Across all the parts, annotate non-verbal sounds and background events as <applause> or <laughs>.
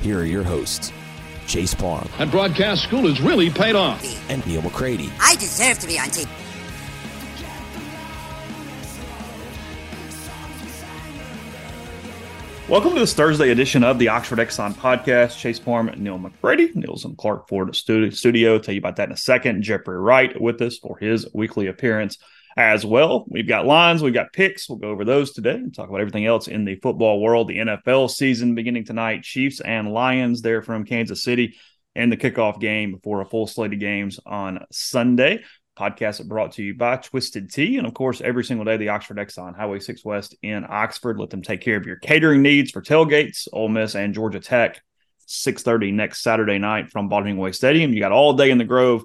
here are your hosts, Chase Palm. And broadcast school has really paid off. and Neal McCready. I deserve to be on TV. Welcome to this Thursday edition of the Oxford Exxon podcast. Chase Parham, Neal McCready. Neal's in Clark Ford studio, studio. Tell you about that in a second. Jeffrey Wright with us for his weekly appearance as well. We've got lines, we've got picks. We'll go over those today and talk about everything else in the football world. The NFL season beginning tonight. Chiefs and Lions there from Kansas City and the kickoff game before a full slate of games on Sunday. Podcast brought to you by Twisted Tea. And of course, every single day, the Oxford Exxon Highway 6 West in Oxford. Let them take care of your catering needs for tailgates, Ole Miss and Georgia Tech. 6.30 next Saturday night from Vaught-Hemingway Stadium. You got all day in the Grove,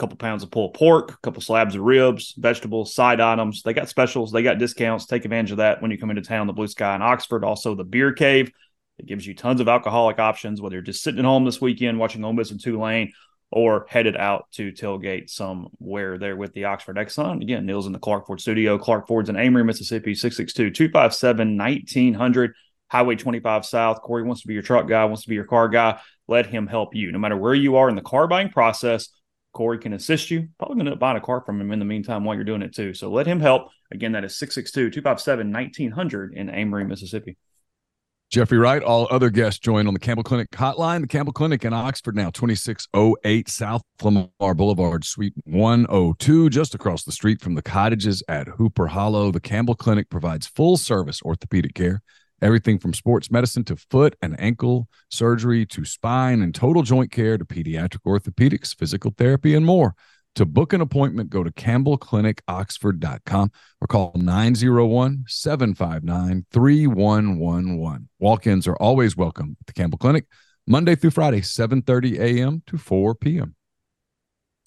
couple pounds of pulled pork, a couple slabs of ribs, vegetables, side items. They got specials, they got discounts. Take advantage of that when you come into town, the Blue Sky in Oxford. Also, the Beer Cave. It gives you tons of alcoholic options, whether you're just sitting at home this weekend watching Ole Miss and Tulane or headed out to tailgate somewhere there with the Oxford Exxon. Again, Neal's in the Clark Ford studio. Clark Ford's in Amory, Mississippi, 662-257-1900, Highway 25 South. Corey wants to be your truck guy, wants to be your car guy. Let him help you. No matter where you are in the car buying process, Corey can assist you. Probably going to buy a car from him in the meantime while you're doing it too. So let him help. Again, that is 662-257-1900 in Amory, Mississippi. Jeffrey Wright. All other guests join on the Campbell Clinic hotline. The Campbell Clinic in Oxford now, 2608 South Lamar Boulevard, Suite 102, just across the street from the cottages at Hooper Hollow. The Campbell Clinic provides full service orthopedic care, everything from sports medicine to foot and ankle surgery to spine and total joint care to pediatric orthopedics, physical therapy, and more. To book an appointment, go to campbellclinicoxford.com or call 901 759 3111. Walk ins are always welcome at the Campbell Clinic, Monday through Friday, 7.30 a.m. to 4 p.m.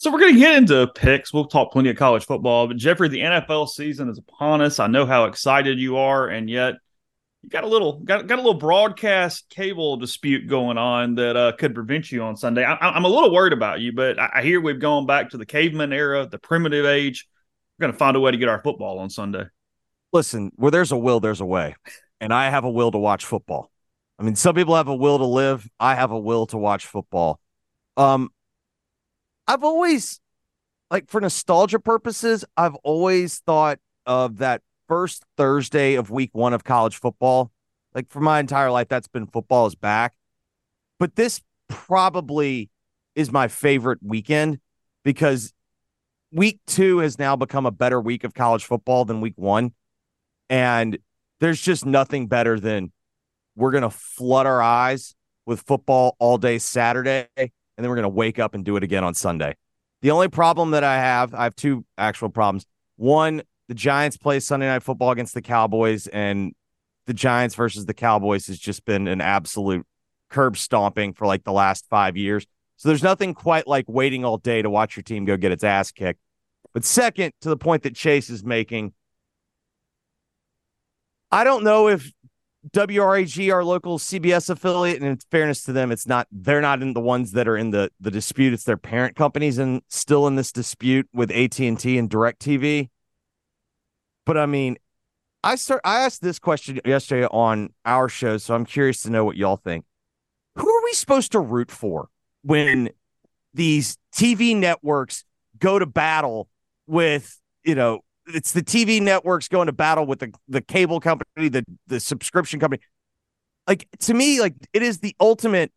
So we're going to get into picks. We'll talk plenty of college football, but Jeffrey, the NFL season is upon us. I know how excited you are, and yet you got a little got, got a little broadcast cable dispute going on that uh, could prevent you on Sunday. I, am a little worried about you, but I, I hear we've gone back to the caveman era, the primitive age. We're going to find a way to get our football on Sunday. Listen, where there's a will, there's a way, and I have a will to watch football. I mean, some people have a will to live. I have a will to watch football. Um, I've always, like, for nostalgia purposes, I've always thought of that first Thursday of week one of college football. Like for my entire life, that's been football is back. But this probably is my favorite weekend because week two has now become a better week of college football than week one. And there's just nothing better than we're going to flood our eyes with football all day Saturday, and then we're going to wake up and do it again on Sunday. The only problem that I have, I have two actual problems. One, the Giants play Sunday night football against the Cowboys, and the Giants versus the Cowboys has just been an absolute curb stomping for like the last five years. So there's nothing quite like waiting all day to watch your team go get its ass kicked. But second, to the point that Chase is making, I don't know if WRAG, our local CBS affiliate, and in fairness to them, it's not they're not in the ones that are in the the dispute. It's their parent companies and still in this dispute with AT and T and Directv. But I mean, I start I asked this question yesterday on our show, so I'm curious to know what y'all think. Who are we supposed to root for when these TV networks go to battle with, you know, it's the TV networks going to battle with the, the cable company, the the subscription company. Like to me, like it is the ultimate.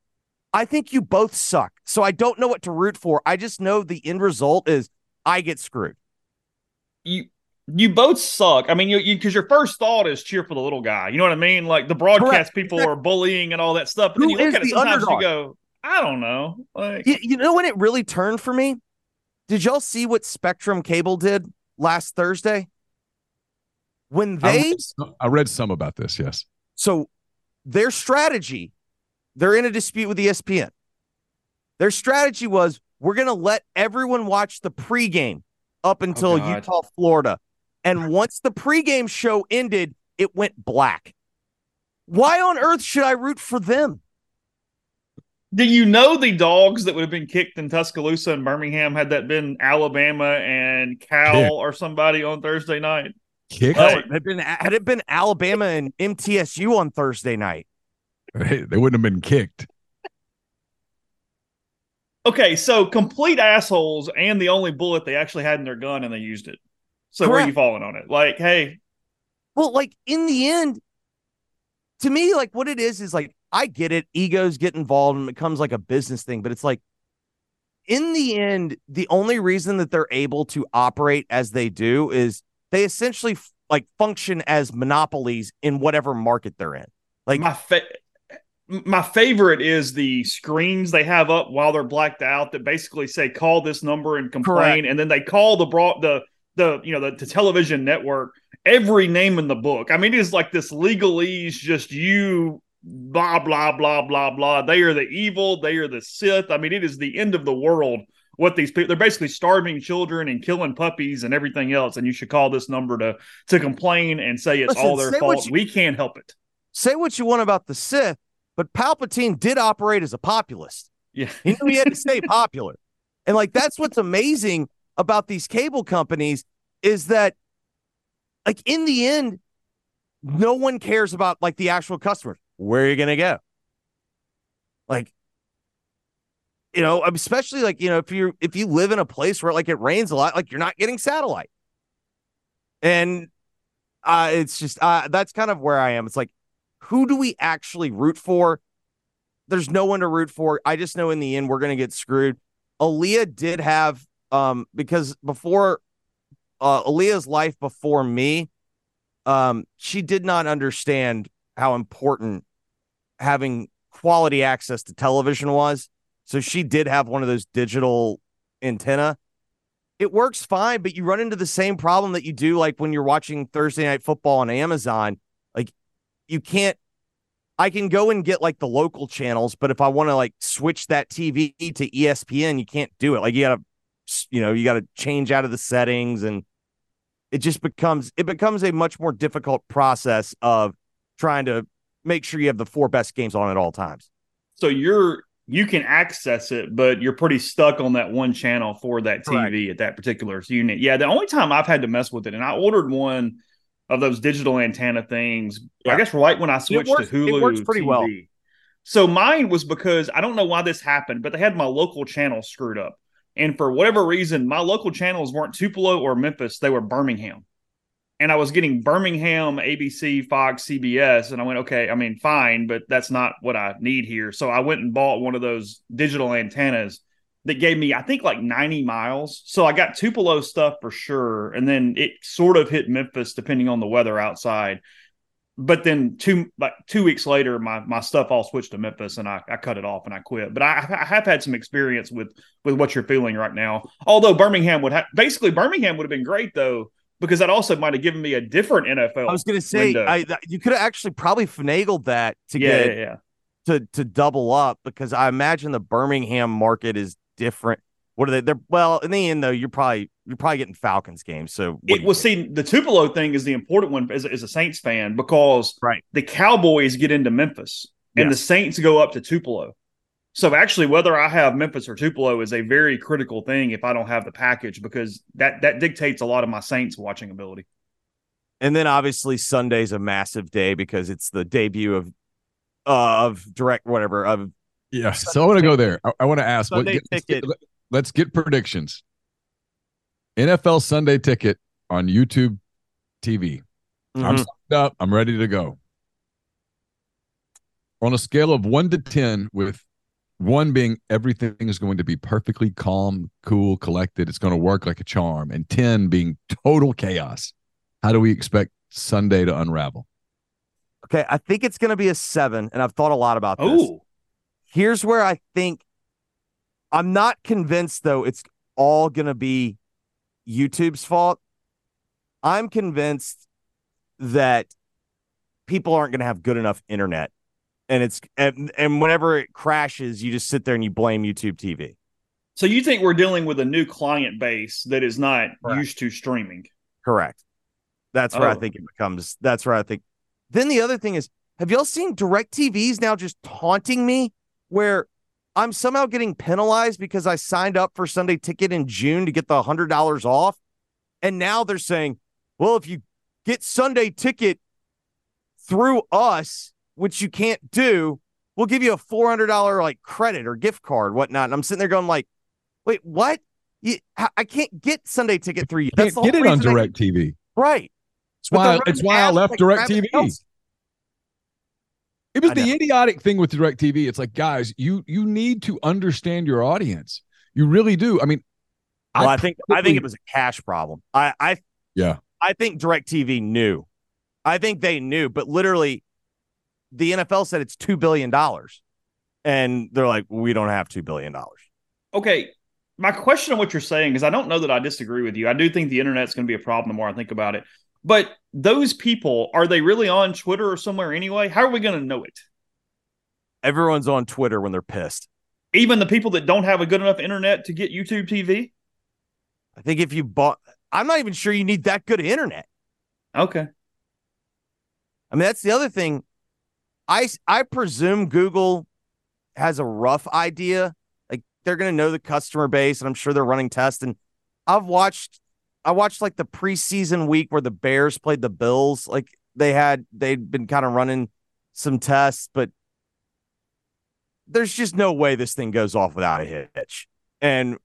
I think you both suck. So I don't know what to root for. I just know the end result is I get screwed. You you both suck. I mean, you because your first thought is cheer for the little guy. You know what I mean? Like the broadcast Correct. people are bullying and all that stuff. But Who then you look at it the sometimes underdog? you go, I don't know. Like You, you know when it really turned for me? Did y'all see what Spectrum Cable did last Thursday? When I they read, some, I read some about this. Yes. so their strategy, they're in a dispute with ESPN. Their strategy was we're going to let everyone watch the pregame up oh, until God. Utah, Florida. And once the pregame show ended, it went black. Why on earth should I root for them? Do you know the dogs that would have been kicked in Tuscaloosa and Birmingham had that been Alabama and Cal Kicked. or somebody on Thursday night? Kick. Hey. Had it been had it been Alabama and MTSU on Thursday night? They, they wouldn't have been kicked. Okay, so complete assholes and the only bullet they actually had in their gun and they used it. So where are you falling on it? Like, hey, Well, like in the end, to me, like what it is is like I get it. Egos get involved and it becomes like a business thing, but it's like in the end, the only reason that they're able to operate as they do is they essentially f- like function as monopolies in whatever market they're in. Like my fa- my favorite is the screens they have up while they're blacked out that basically say call this number and complain and then they call the broad the the you know the, the television network every name in the book. I mean it is like this legalese just you blah blah blah blah blah. They are the evil. They are the sith. I mean it is the end of the world what these people they're basically starving children and killing puppies and everything else. And you should call this number to to complain and say it's Listen, all their fault. you- we can't help it. Say what you want about the Sith, but Palpatine did operate as a populist. yeah. He knew he had to <laughs> stay popular. And like that's what's amazing about these cable companies is that like in the end, no one cares about like the actual customers. Where are you gonna go? Like, you know, especially like, you know, if you if you live in a place where like it rains a lot, like you're not getting satellite. And uh it's just uh that's kind of where I am. It's like, who do we actually root for? there's no one to root for. I just know in the end we're gonna get screwed. Aaliyah did have um because before uh Aaliyah's life before me, um, she did not understand how important having quality access to television was. So she did have one of those digital antenna. It works fine, but you run into the same problem that you do like when you're watching Thursday night football on Amazon. Like you can't I can go and get like the local channels, but if I want to like switch that TV to ESPN, you can't do it. Like you gotta, you know, you gotta change out of the settings, and it just becomes it becomes a much more difficult process of trying to make sure you have the four best games on at all times. So you're you can access it, but you're pretty stuck on that one channel for that TV at that particular unit. Yeah, the only time I've had to mess with it, and I ordered one of those digital antenna things. I guess right when I switched works- to Hulu, it works pretty TV. well. So mine was because I don't know why this happened, but they had my local channel screwed up, and for whatever reason, my local channels weren't Tupelo or Memphis; they were Birmingham. And I was getting Birmingham, ABC, Fox, CBS, and I went, okay, I mean, fine, but that's not what I need here. So I went and bought one of those digital antennas that gave me, I think, like 90 miles. So I got Tupelo stuff for sure. And then it sort of hit Memphis depending on the weather outside. But then two like two weeks later, my my stuff all switched to Memphis, and I, I cut it off and I quit. But I, I have had some experience with with what you're feeling right now. Although Birmingham would have basically Birmingham would have been great though because that also might have given me a different NFL. I was going to say. I, th- you could have actually probably finagled that to yeah, get yeah, yeah. to to double up because I imagine the Birmingham market is different. What are they? They're well in the end though. You're probably you're probably getting Falcons games. So what do It you was see the Tupelo thing is the important one as, a- as a Saints fan because Right. the Cowboys get into Memphis and the Saints go up to Tupelo. So actually, whether I have Memphis or Tupelo is a very critical thing if I don't have the package because that that dictates a lot of my Saints watching ability. And then obviously Sunday's a massive day because it's the debut of uh, of direct whatever of Yeah. So I want to go there. I, I want to ask. What, Sunday get- let's, get, ticket. Let's get predictions. NFL Sunday ticket on YouTube TV. I'm Mhm. signed up. I'm ready to go. On a scale of one to 10, with one being everything is going to be perfectly calm, cool, collected, it's going to work like a charm, and 10 being total chaos, how do we expect Sunday to unravel? Okay, I think it's going to be a seven, and I've thought a lot about this. Oh, Here's where I think I'm not convinced though. It's all going to be YouTube's fault. I'm convinced that people aren't going to have good enough internet, and it's and, and whenever it crashes, you just sit there and you blame YouTube TV. so you think we're dealing with a new client base that is not Correct. used to streaming? Correct. That's where I Oh. think it becomes. That's where I think. Then the other thing is, have y'all seen Direct TVs now just taunting me, where I'm somehow getting penalized because I signed up for Sunday Ticket in June to get the hundred dollars off, and now they're saying, well, if you get Sunday Ticket through us, which you can't do, we'll give you a four hundred dollar like credit or gift card, whatnot. And I'm sitting there going like, wait, what? You, I can't get Sunday Ticket through you. Can't the get it on Direct TV. right? It's why, it's why I left like Direct TV. It was the idiotic thing with Direct TV. It's like, guys, you you need to understand your audience. You really do. I mean, Well, I think I think it was a cash problem. I I Yeah. I think DirecTV knew. I think they knew, but literally, the NFL said it's two billion dollars, and they're like, we don't have two billion dollars. Okay. My question on what you're saying is I don't know that I disagree with you. I do think the internet's going to be a problem the more I think about it. But those people, are they really on Twitter or somewhere anyway? How are we going to know it? Everyone's on Twitter when they're pissed. Even the people that don't have a good enough internet to get YouTube TV? I think if you bought, I'm not even sure you need that good internet. Okay. I mean, that's the other thing. I I presume Google has a rough idea. Like they're going to know the customer base, and I'm sure they're running tests. And I've watched, I watched like the preseason week where the Bears played the Bills. Like they had, they'd been kind of running some tests, but there's just no way this thing goes off without a hitch. And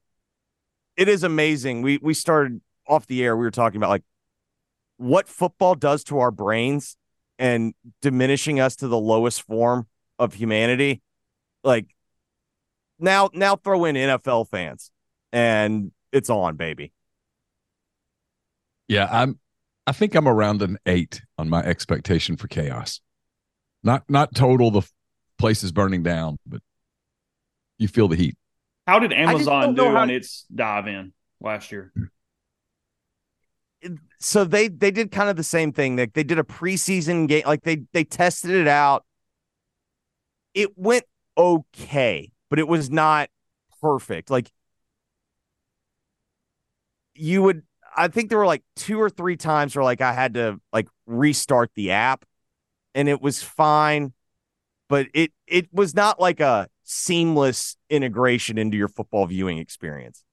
it is amazing. We we started off the air. We were talking about like what football does to our brains and diminishing us to the lowest form of humanity. Like now, now throw in NFL fans, and it's on, baby. Yeah, I'm. I think I'm around an eight on my expectation for chaos. Not not total. The place is burning down, but you feel the heat. How did Amazon don't know do how- on its dive in last year? So they they did kind of the same thing. Like they did a preseason game, like they they tested it out. It went okay, but it was not perfect. Like you would I think there were like two or three times where like I had to like restart the app and it was fine, but it it was not like a seamless integration into your football viewing experience.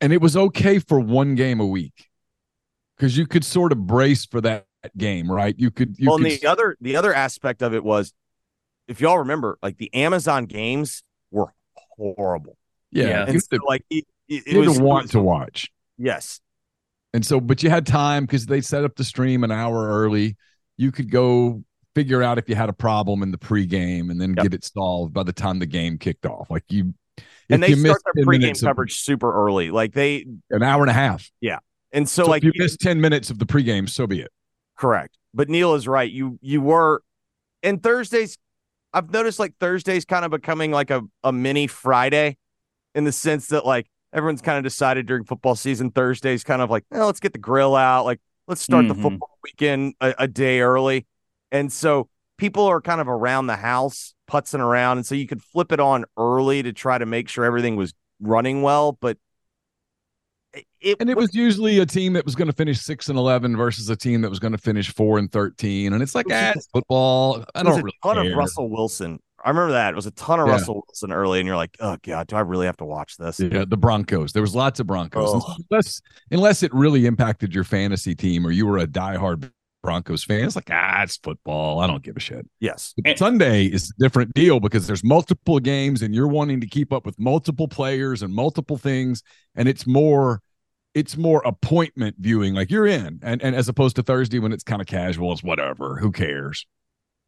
And it was okay for one game a week because you could sort of brace for that game, right? You could. You well, and could the other the other aspect of it was, if y'all remember, like the Amazon games were horrible, yeah, Yeah. you and so, like it, it, it you had was to want it to watch. Yes, And so, but you had time because they set up the stream an hour early. You could go figure out if you had a problem in the pregame and then Yep. get it solved by the time the game kicked off. Like you, and they you start their pregame minutes of- coverage super early, like they an hour and a half. Yeah, and so, So, like if you missed 10 minutes of the pregame, so be it. correct. But Neal is right. You you were, and Thursdays. I've noticed like Thursdays kind of becoming like a a mini Friday, in the sense that like everyone's kind of decided during football season Thursdays kind of like, oh, let's get the grill out, like let's start the Mhm. football weekend a, a day early, and so people are kind of around the house putzing around, and so you could flip it on early to try to make sure everything was running well, but. it- And it was usually a team that was going to finish six and eleven versus a team that was going to finish four and thirteen. And it's like, ah, football. I don't a really ton care. of Russell Wilson. I remember that. It was a ton of Yeah. Russell Wilson early, and you're like, oh god, do I really have to watch this? Yeah, the Broncos. There was lots of Broncos. And Ugh. Unless unless it really impacted your fantasy team or you were a diehard Broncos fan. It's like, ah, it's football. I don't give a shit. Yes. But Sunday is a different deal because there's multiple games and you're wanting to keep up with multiple players and multiple things. And it's more it's more appointment viewing. Like you're in. And and as opposed to Thursday when it's kind of casual, it's whatever. Who cares?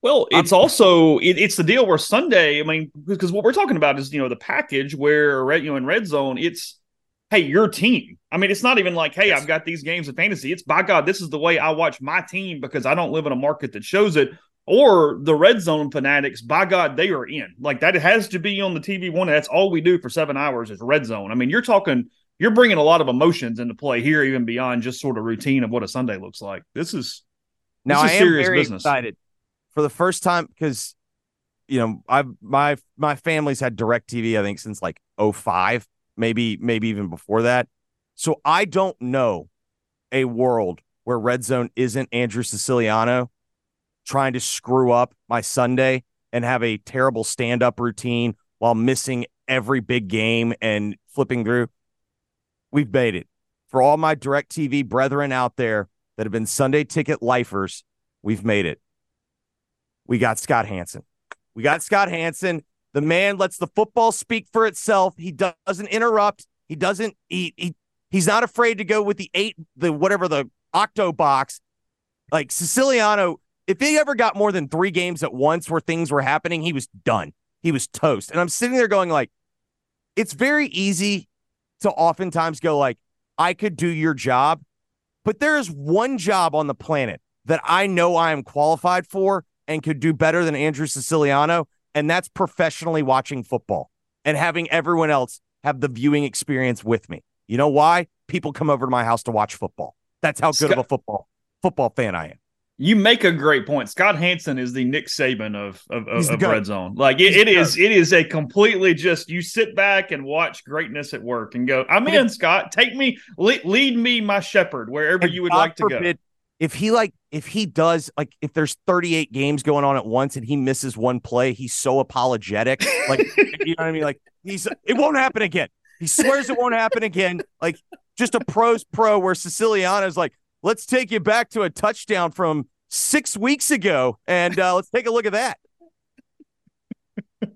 Well, it's also it, it's the deal where Sunday. I mean, because what we're talking about is you know the package where you know in red zone. It's hey your team. I mean, it's not even like hey I've got these games of fantasy. It's by God, this is the way I watch my team because I don't live in a market that shows it. Or the red zone fanatics, by God, they are in. Like that, it has to be on the TV one. That's all we do for seven hours is red zone. I mean, you're talking, you're bringing a lot of emotions into play here, even beyond just sort of routine of what a Sunday looks like. This is now this I am serious very business. excited for the first time because you know I've my my family's had direct TV I think since like 05, maybe maybe even before that. So I don't know a world where red zone isn't Andrew Siciliano trying to screw up my Sunday and have a terrible stand-up routine while missing every big game and flipping through. We've made it. For all my direct TV brethren out there that have been Sunday ticket lifers, we've made it. We got Scott Hansen. We got Scott Hansen. The man lets the football speak for itself. He doesn't interrupt. He doesn't he, he he's not afraid to go with the eight the whatever the octo box. Like Siciliano, if he ever got more than 3 games at once where things were happening, he was done. He was toast. And I'm sitting there going like it's very easy to oftentimes go like I could do your job, but there is one job on the planet that I know I am qualified for and could do better than Andrew Siciliano, and that's professionally watching football and having everyone else have the viewing experience with me. You know why? People come over to my house to watch football. That's how good of a football football fan I am. You make a great point. Scott Hansen is the Nick Saban of of, of, the of red zone. Like it, it is, it is a completely just you sit back and watch greatness at work and go, I'm in, Scott. Take me, lead, lead me, my shepherd, wherever And you would God like to forbid, If he like, if he does like, if there's 38 games going on at once and he misses one play, he's so apologetic. Like, <laughs> you know what I mean? Like, he's it won't happen again. He swears it won't happen again. Like, just a pro's pro where Siciliano's like, let's take you back to a touchdown from six weeks ago, and uh, let's take a look at that. <laughs>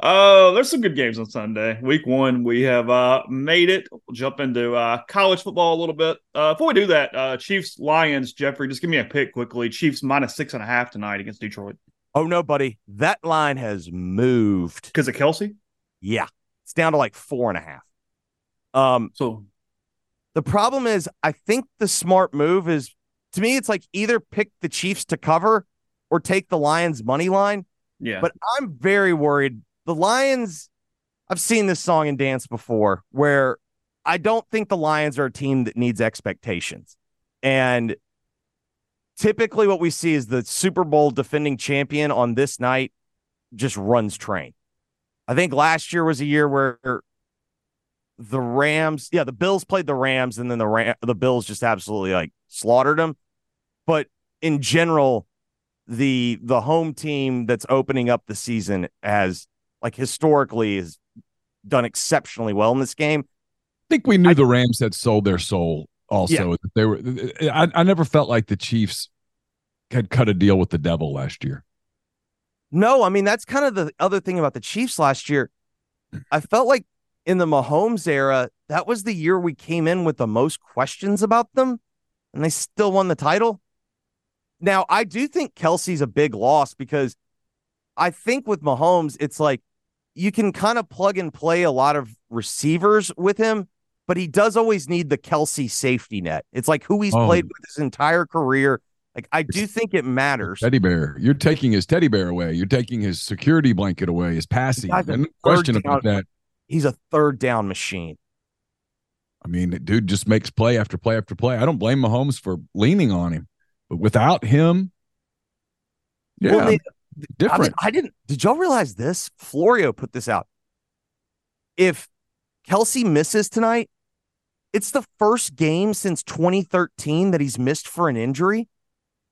Oh, there's some good games on Sunday. Week one, we have uh made it. We'll jump into uh college football a little bit. Uh before we do that, uh Chiefs Lions, Jeffrey, just give me a pick quickly. Chiefs minus six and a half tonight against Detroit. Oh no, buddy, that line has moved. Because of Kelce? Yeah, it's down to like four and a half. Um, So The problem is, I think the smart move is to me, it's like either pick the Chiefs to cover or take the Lions money line. yeah. But I'm very worried. The Lions, I've seen this song and dance before where I don't think the Lions are a team that needs expectations. And typically what we see is the Super Bowl defending champion on this night just runs train. I think last year was a year where the Rams, yeah, the Bills played the Rams and then the Ram, the Bills just absolutely like slaughtered them. But in general, the the home team that's opening up the season has like historically has done exceptionally well in this game. I think we knew the Rams had sold their soul. Also, Yeah. they were. I, I never felt like the Chiefs had cut a deal with the devil last year. No, I mean that's kind of the other thing about the Chiefs last year. I felt like in the Mahomes era, that was the year we came in with the most questions about them, and they still won the title. Now, I do think Kelce's a big loss because I think with Mahomes, it's like you can kind of plug and play a lot of receivers with him, but he does always need the Kelce safety net. It's like who he's Oh. played with his entire career. Like I do think it matters. Teddy bear. You're taking his teddy bear away. You're taking his security blanket away. His passing. guy's a And no question third about that. He's a third down machine. I mean, the dude just makes play after play after play. I don't blame Mahomes for leaning on him, but without him, yeah, Well, they- I, different. mean, I didn't. Did y'all realize this? Florio put this out. If Kelce misses tonight, it's the first game since 2013 that he's missed for an injury.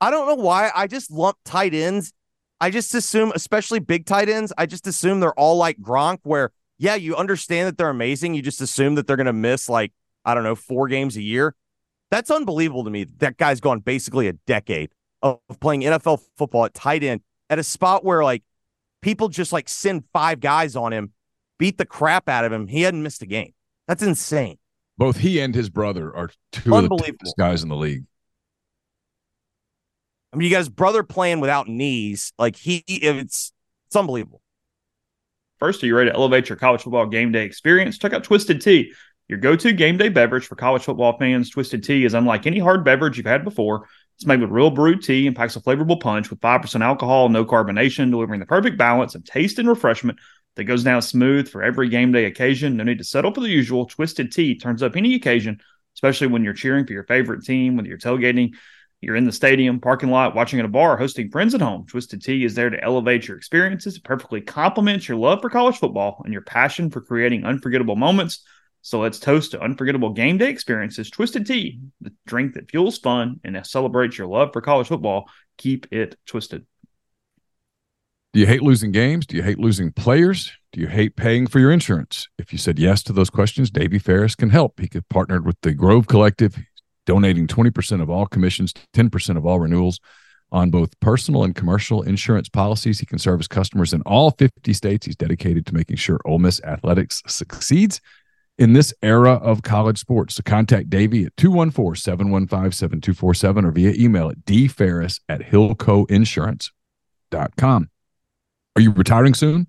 I don't know why. I just lump tight ends. I just assume, especially big tight ends, I just assume they're all like Gronk, where, yeah, you understand that they're amazing. You just assume that they're going to miss like, I don't know, four games a year. That's unbelievable to me. That guy's gone basically a decade of playing NFL football at tight end at a spot where like people just like send five guys on him, beat the crap out of him. He hadn't missed a game. That's insane. Both he and his brother are two of the toughest guys in the league. I mean, you got his brother playing without knees. Like he, it's it's unbelievable. First, are you ready to elevate your college football game day experience? Check out Twisted Tea, your go-to game day beverage for college football fans. Twisted Tea is unlike any hard beverage you've had before. It's made with real brewed tea and packs a flavorful punch with 5% alcohol, no carbonation, delivering the perfect balance of taste and refreshment that goes down smooth for every game day occasion. No need to settle for the usual. Twisted Tea turns up any occasion, especially when you're cheering for your favorite team, whether you're tailgating you're in the stadium, parking lot, watching at a bar, hosting friends at home. Twisted Tea is there to elevate your experiences. It perfectly complements your love for college football and your passion for creating unforgettable moments. So let's toast to unforgettable game day experiences. Twisted Tea, the drink that fuels fun and celebrates your love for college football. Keep it twisted. Do you hate losing games? Do you hate losing players? Do you hate paying for your insurance? If you said yes to those questions, Davey Ferris can help. He partnered with the Grove Collective donating 20% of all commissions, 10% of all renewals on both personal and commercial insurance policies. He can service customers in all 50 states. He's dedicated to making sure Ole Miss athletics succeeds in this era of college sports. So contact Davey at 214-715-7247 or via email at dferris at hillcoinsurance.com. Are you retiring soon?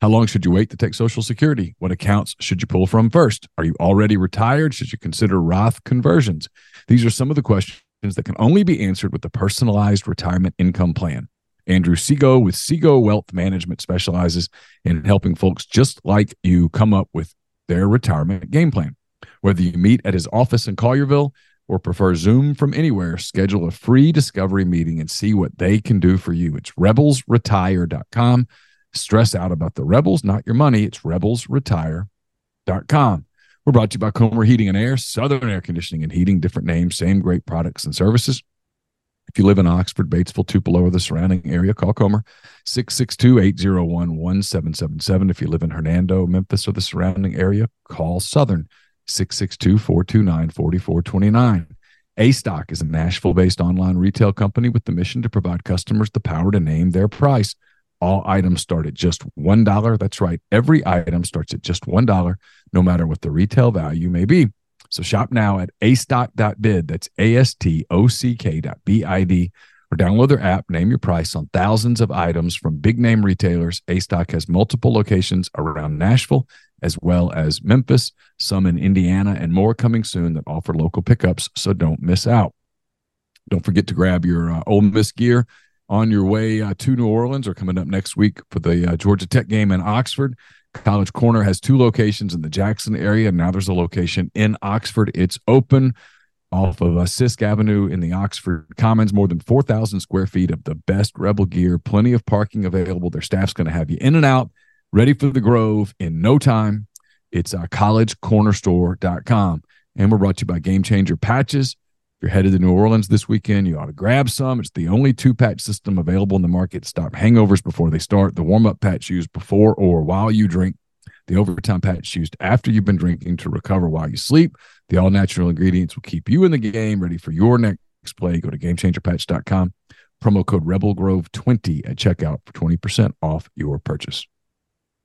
How long should you wait to take Social Security? What accounts should you pull from first? Are you already retired? Should you consider Roth conversions? These are some of the questions that can only be answered with the personalized retirement income plan. Andrew Sego with Sego Wealth Management specializes in helping folks just like you come up with their retirement game plan. Whether you meet at his office in Collierville or prefer Zoom from anywhere, schedule a free discovery meeting and see what they can do for you. It's rebelsretire.com stress out about the rebels, not your money. It's rebelsretire.com. We're brought to you by Comer Heating and Air, Southern Air Conditioning and Heating, different names, same great products and services. If you live in Oxford, Batesville, Tupelo, or the surrounding area, call Comer 662 801 1777. If you live in Hernando, Memphis, or the surrounding area, call Southern 662 429 4429. A Stock is a Nashville based online retail company with the mission to provide customers the power to name their price. All items start at just $1. That's right. Every item starts at just $1, no matter what the retail value may be. So shop now at astock.bid. That's A S T O C K dot B I D. Or download their app, name your price on thousands of items from big name retailers. A Stock has multiple locations around Nashville, as well as Memphis, some in Indiana, and more coming soon that offer local pickups. So don't miss out. Don't forget to grab your uh, Ole Miss gear on your way uh, to New Orleans or coming up next week for the uh, Georgia Tech game in Oxford. College Corner has two locations in the Jackson area. Now there's a location in Oxford. It's open off of uh, Sisk Avenue in the Oxford Commons. More than 4,000 square feet of the best Rebel gear, plenty of parking available. Their staff's going to have you in and out, ready for the Grove in no time. It's uh, collegecornerstore.com. And we're brought to you by Game Changer Patches you're headed to New Orleans this weekend, you ought to grab some. It's the only two patch system available in the market. Stop hangovers before they start. The warm up patch used before or while you drink. The overtime patch used after you've been drinking to recover while you sleep. The all natural ingredients will keep you in the game, ready for your next play. Go to gamechangerpatch.com. Promo code RebelGrove20 at checkout for 20% off your purchase.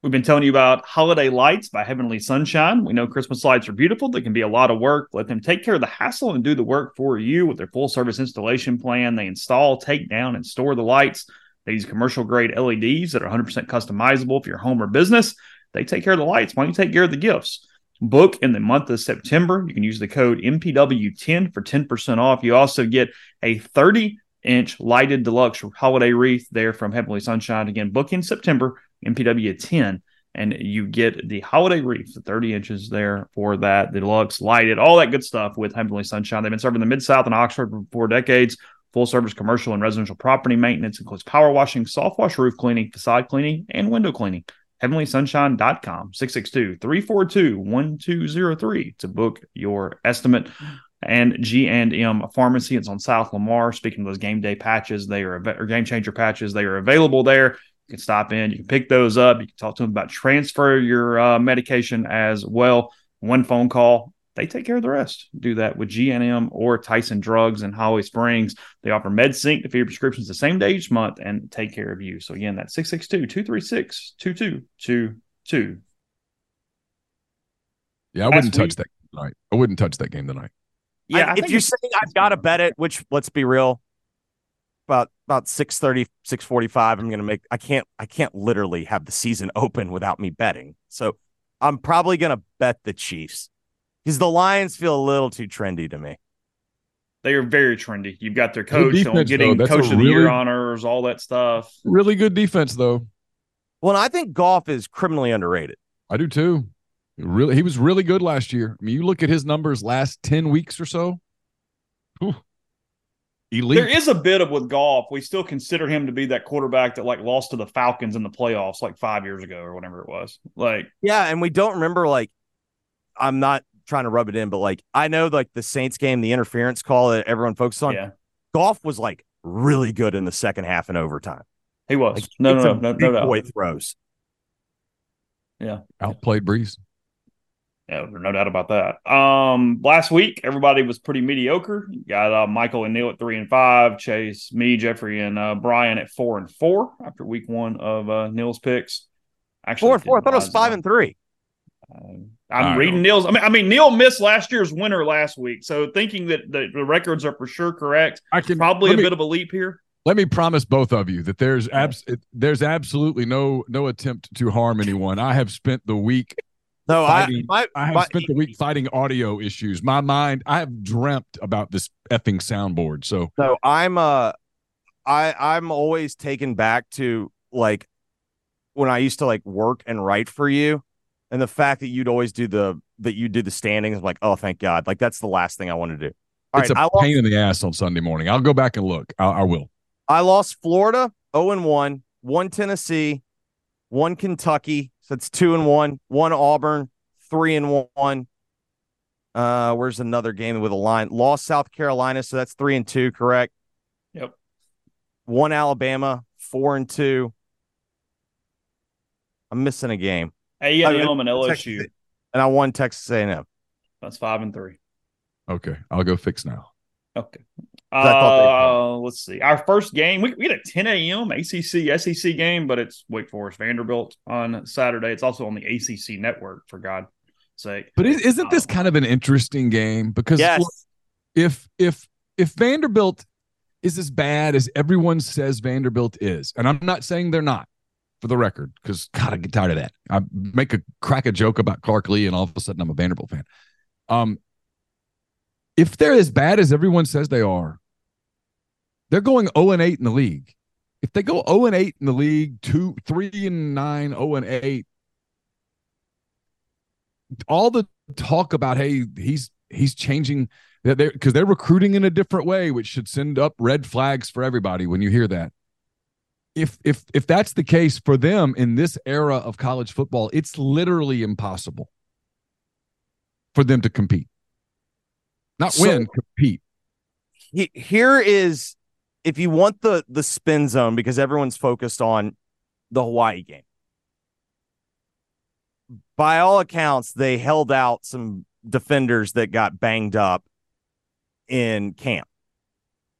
We've been telling you about holiday lights by Heavenly Sunshine. We know Christmas lights are beautiful. They can be a lot of work. Let them take care of the hassle and do the work for you with their full service installation plan. They install, take down, and store the lights. They use commercial grade LEDs that are 100% customizable for your home or business. They take care of the lights. Why don't you take care of the gifts? Book in the month of September. You can use the code MPW10 for 10% off. You also get a 30 inch lighted deluxe holiday wreath there from Heavenly Sunshine. Again, book in September MPW 10, and you get the holiday wreath, the 30 inches there for that, the deluxe lighted, all that good stuff with Heavenly Sunshine. They've been serving the Mid South and Oxford for four decades. Full service commercial and residential property maintenance includes power washing, soft wash roof cleaning, facade cleaning, and window cleaning. HeavenlySunshine.com, 662 342 1203 to book your estimate and G and M Pharmacy. It's on South Lamar. Speaking of those game day patches, they are game changer patches. They are available there. You can stop in, you can pick those up. You can talk to them about transfer your uh, medication as well. One phone call, they take care of the rest. Do that with GNM or Tyson Drugs in Holly Springs. They offer MedSync to fill your prescriptions the same day each month and take care of you. So again, that's 662-236-2222. Yeah, I wouldn't touch week- that tonight. I wouldn't touch that game tonight. Yeah, I- I if you're saying I've got to bet it, which let's be real, about about 6:30, 6:45, I'm gonna make. I can't. I can't literally have the season <laughs> open without me betting. So I'm probably gonna bet the Chiefs because the Lions feel a little too trendy to me. they are very trendy. You've got their coach on defense, getting though. Coach a of the year honors, all that stuff. Really good defense, though. Well, I think Goff is criminally underrated. I do too. Really, he was really good last year. I mean, you look at his numbers last ten weeks or so. Whew. Elite. There is a bit of with Goff. We still consider him to be that quarterback that like lost to the Falcons in the playoffs like five years ago or whatever it was. Like Yeah, and we don't remember like I'm not trying to rub it in, but like I know like the Saints game, the interference call that everyone focused on. yeah, Goff was like really good in the second half and overtime. he was. Like, no, no, it's no, a no, no, big doubt. boy throws. Yeah. Outplayed Brees. Yeah, no doubt about that. Um, last week everybody was pretty mediocre. You got uh, Michael and Neal at three and five, Chase, me, Jeffrey, and uh, Brian at four and four after week one of uh, Neal's picks. Actually, Four and four. I thought it was five rise and three. Um, I'm I reading don't- Neal's. I mean, I mean, Neal missed last year's winner last week, so thinking that the, the records are for sure correct, I can probably a me, bit of a leap here. Let me promise both of you that there's abs- there's absolutely no no attempt to harm anyone. I have spent the week No, I, my, I have my- spent the week fighting audio issues. My mind, I have dreamt about this effing soundboard. So No, I'm uh I I'm always taken back to like when I used to like work and write for you and the fact that you'd always do the that you do the standings I'm like, oh thank God. Like that's the last thing I want to do. All it's right, a I lost, pain in the ass on Sunday morning. I'll go back and look. I, I will. I lost Florida 0 and 1, one Tennessee, one Kentucky, so that's 2 and 1, one Auburn, 3 and 1. Uh where's another game with a line? Lost South Carolina, so that's 3 and 2, correct? Yep. one Alabama, four and two. I'm missing a game, A and M and LSU. Texas- and I won Texas A&M. That's five and three. Okay, I'll go fix now. Okay. I thought they Uh, let's see. Our first game, we, we had a 10 a.m. ACC SEC game, but it's Wake Forest Vanderbilt on Saturday. It's also on the ACC network, for God's sake. But is- isn't this Um, kind of an interesting game? Because Yes, if if if Vanderbilt is as bad as everyone says Vanderbilt is, and I'm not saying they're not, for the record, because God, I get tired of that. I make a crack a joke about Clark Lea, and all of a sudden I'm a Vanderbilt fan. Um, if they're as bad as everyone says they are, they're going 0 and 8 in the league. If they go 0 and 8 in the league, two, three and nine, 0 and 8, all the talk about hey, he's he's changing that they because they're recruiting in a different way, which should send up red flags for everybody when you hear that. If if if that's the case for them in this era of college football, it's literally impossible for them to compete. Not So- win, compete. he, here is if you want the the spin zone because everyone's focused on the Hawaii game. By all accounts, they held out some defenders that got banged up in camp.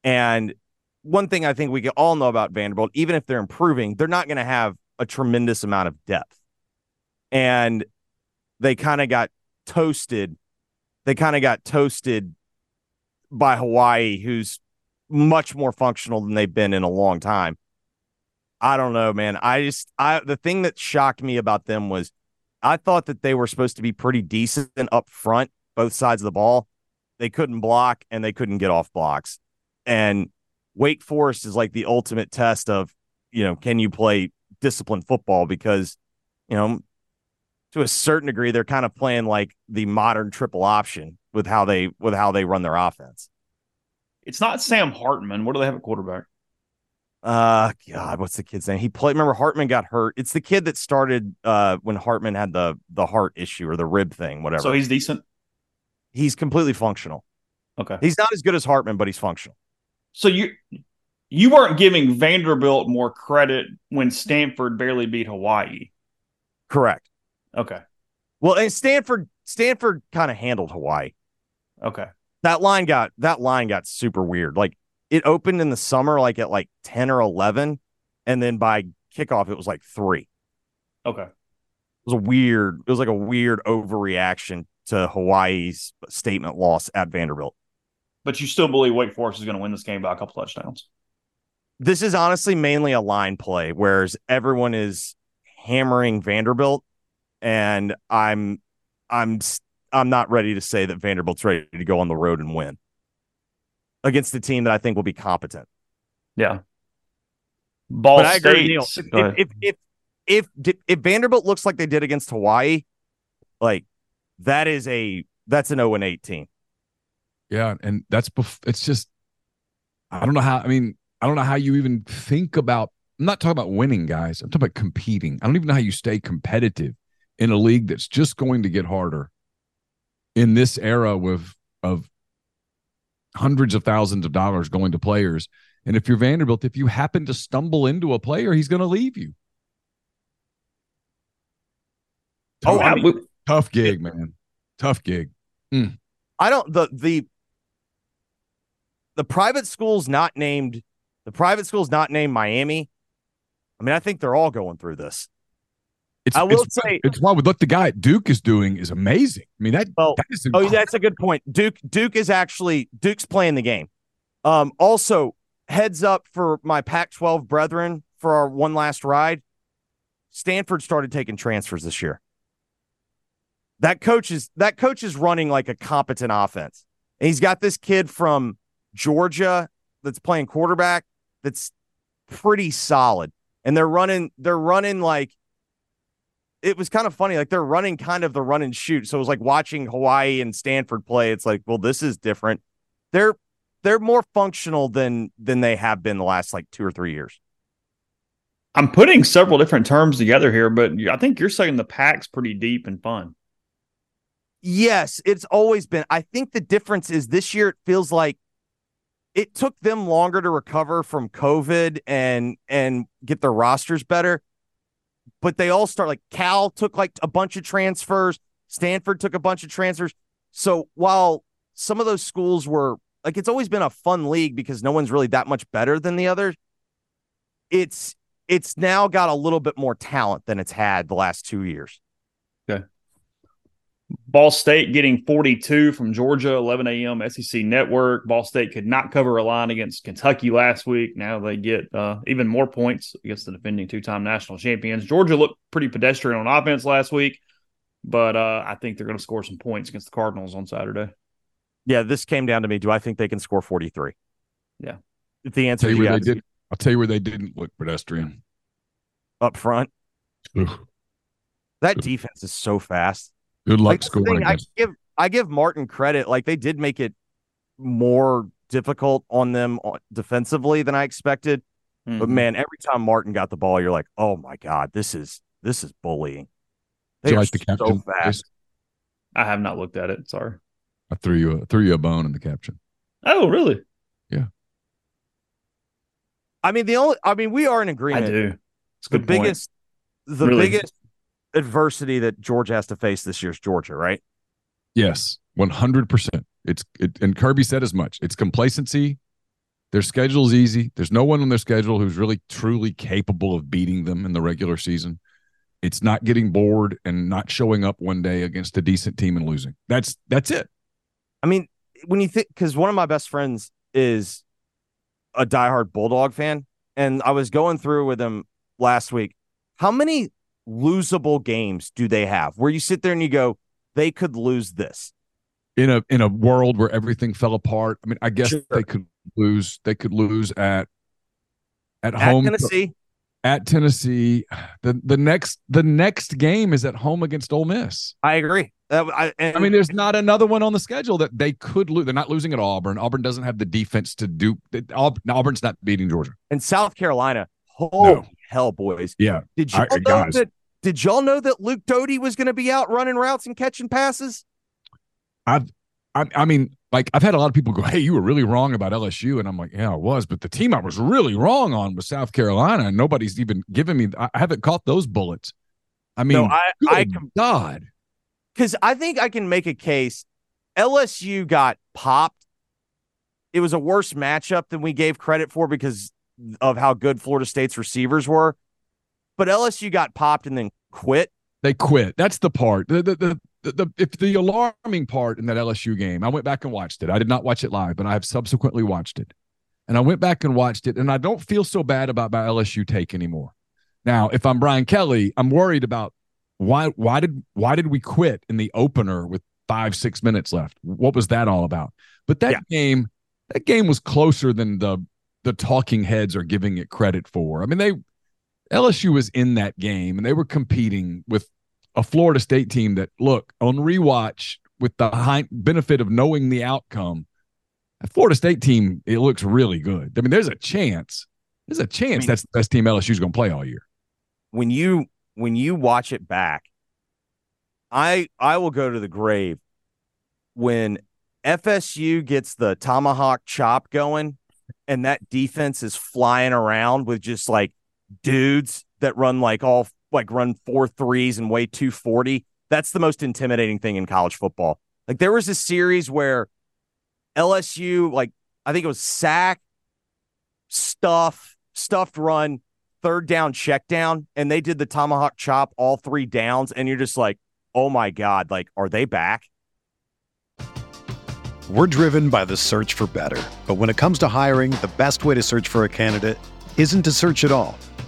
And one thing I think we can all know about Vanderbilt, even if they're improving, they're not going to have a tremendous amount of depth. And they kind of got toasted. They kind of got toasted by Hawaii, who's much more functional than they've been in a long time. I don't know, man. I just I the thing that shocked me about them was I thought that they were supposed to be pretty decent up front, both sides of the ball. They couldn't block and they couldn't get off blocks. And Wake Forest is like the ultimate test of, you know, can you play disciplined football? Because, you know, to a certain degree, they're kind of playing like the modern triple option with how they with how they run their offense. It's not Sam Hartman. What do they have at quarterback? Uh, God, what's the kid's name? He played. Remember, Hartman got hurt. It's the kid that started uh when Hartman had the the heart issue or the rib thing, whatever. So he's decent. he's completely functional. Okay. He's not as good as Hartman, but he's functional. So you you weren't giving Vanderbilt more credit when Stanford barely beat Hawaii. Correct. Okay. Well, and Stanford Stanford kind of handled Hawaii. Okay. That line got that line got super weird. Like it opened in the summer like at like 10 or 11 and then by kickoff it was like 3. Okay. It was a weird it was like a weird overreaction to Hawaii's statement loss at Vanderbilt. But you still believe Wake Forest is going to win this game by a couple touchdowns? This is honestly mainly a line play, whereas everyone is hammering Vanderbilt, and I'm I'm I'm not ready to say that Vanderbilt's ready to go on the road and win against the team that I think will be competent. Yeah. Ball but I agree, Neal. If, if if if if Vanderbilt looks like they did against Hawaii, like that is a that's an 0 and 18. Yeah, and that's bef- it's just I don't know how I mean I don't know how you even think about I'm not talking about winning guys. I'm talking about competing. I don't even know how you stay competitive in a league that's just going to get harder in this era with of hundreds of thousands of dollars going to players. And if you're Vanderbilt, if you happen to stumble into a player, he's going to leave you. Oh, Tough, I mean, tough gig, man. Tough gig. Mm. I don't the the the private school's not named the private school's not named Miami. I mean, I think they're all going through this. It's, I will it's, say- it's why what the guy at Duke is doing is amazing. I mean that, Well, that is Oh, that's a good point. Duke Duke is actually Duke's playing the game. Um, also, heads up for my Pac-12 brethren for our one last ride. Stanford started taking transfers this year. That coach is that coach is running like a competent offense. And he's got this kid from Georgia that's playing quarterback that's pretty solid. And they're running they're running like it was kind of funny. Like they're running kind of the run and shoot. So it was like watching Hawaii and Stanford play. It's like, well, this is different. They're they're more functional than than they have been the last like two or three years. I'm putting several different terms together here, but I think you're saying the pack's pretty deep and fun. Yes, it's always been. I think the difference is this year it feels like it took them longer to recover from COVID and and get their rosters better. But they all start like Cal took like a bunch of transfers, Stanford took a bunch of transfers. So while some of those schools were like it's always been a fun league because no one's really that much better than the others. It's it's now got a little bit more talent than it's had the last two years. Ball State getting 42 from Georgia, 11 a.m. SEC Network. Ball State could not cover a line against Kentucky last week. Now they get uh, even more points against the defending two-time national champions. Georgia looked pretty pedestrian on offense last week, but uh, I think they're going to score some points against the Cardinals on Saturday. Yeah, this came down to me. Do I think they can score 43? Yeah. If the answer is yes, they did. I'll tell you where they didn't look pedestrian. up front, Ugh. that defense is so fast. Good luck Like, scoring I give I give Martin credit. Like they did make it more difficult on them defensively than I expected. But Mhm. man, every time Martin got the ball, you're like, oh my god, this is this is bullying. They you are like the so fast. I have not looked at it. Sorry. I threw you a, threw you a bone in the caption. Oh, really? Yeah. I mean, the only I mean, we are in agreement. I do. It's The good point. biggest the Really. biggest adversity that Georgia has to face this year is Georgia, right? Yes, one hundred percent. It's it, and Kirby said as much. It's complacency. Their schedule is easy. There's no one on their schedule who's really truly capable of beating them in the regular season. It's not getting bored and not showing up one day against a decent team and losing. That's that's it. I mean, when you think, because one of my best friends is a diehard Bulldog fan, and I was going through with him last week. How many losable games do they have where you sit there and you go, they could lose this? in a in a world where everything fell apart. I mean, I guess Sure. they could lose. They could lose at at, At home Tennessee, at Tennessee. The the next the next game is at home against Ole Miss. I agree. That, I, and, I mean, there's not another one on the schedule that they could lose. They're not losing at Auburn. Auburn doesn't have the defense to do. Aub- Auburn's not beating Georgia. and South Carolina. Holy No. hell, boys! Yeah, Did y'all I- know guys. that? Did y'all know that Luke Doty was going to be out running routes and catching passes? I've. I, I mean, like I've had a lot of people go, "Hey, you were really wrong about LSU," and I'm like, "Yeah, I was," but the team I was really wrong on was South Carolina, and nobody's even given me. I haven't caught those bullets. I mean, no, I, I, God. because I think I can make a case. LSU got popped. It was a worse matchup than we gave credit for because of how good Florida State's receivers were. But LSU got popped and then quit. They quit. That's the part. The the the, the, the if the alarming part in that LSU game. I went back and watched it. I did not watch it live, but I have subsequently watched it. And I went back and watched it, and I don't feel so bad about my LSU take anymore. Now, if I'm Brian Kelly, I'm worried about why why did why did we quit in the opener with five six minutes left? What was that all about? But that yeah. game, that game was closer than the the talking heads are giving it credit for. I mean, they LSU was in that game and they were competing with a Florida State team that look on rewatch with the high benefit of knowing the outcome. A Florida State team, it looks really good. I mean, there's a chance. There's a chance I mean, that's the best team LSU's going to play all year. When you when you watch it back, I I will go to the grave when FSU gets the tomahawk chop going and that defense is flying around with just like dudes that run like all like run four threes and weigh 240. That's the most intimidating thing in college football. Like there was a series where LSU, like I think it was sack, stuff, stuffed run, third down, check down, and they did the tomahawk chop all three downs. And you're just like, oh my God, like, are they back? We're driven by the search for better. But when it comes to hiring, the best way to search for a candidate isn't to search at all.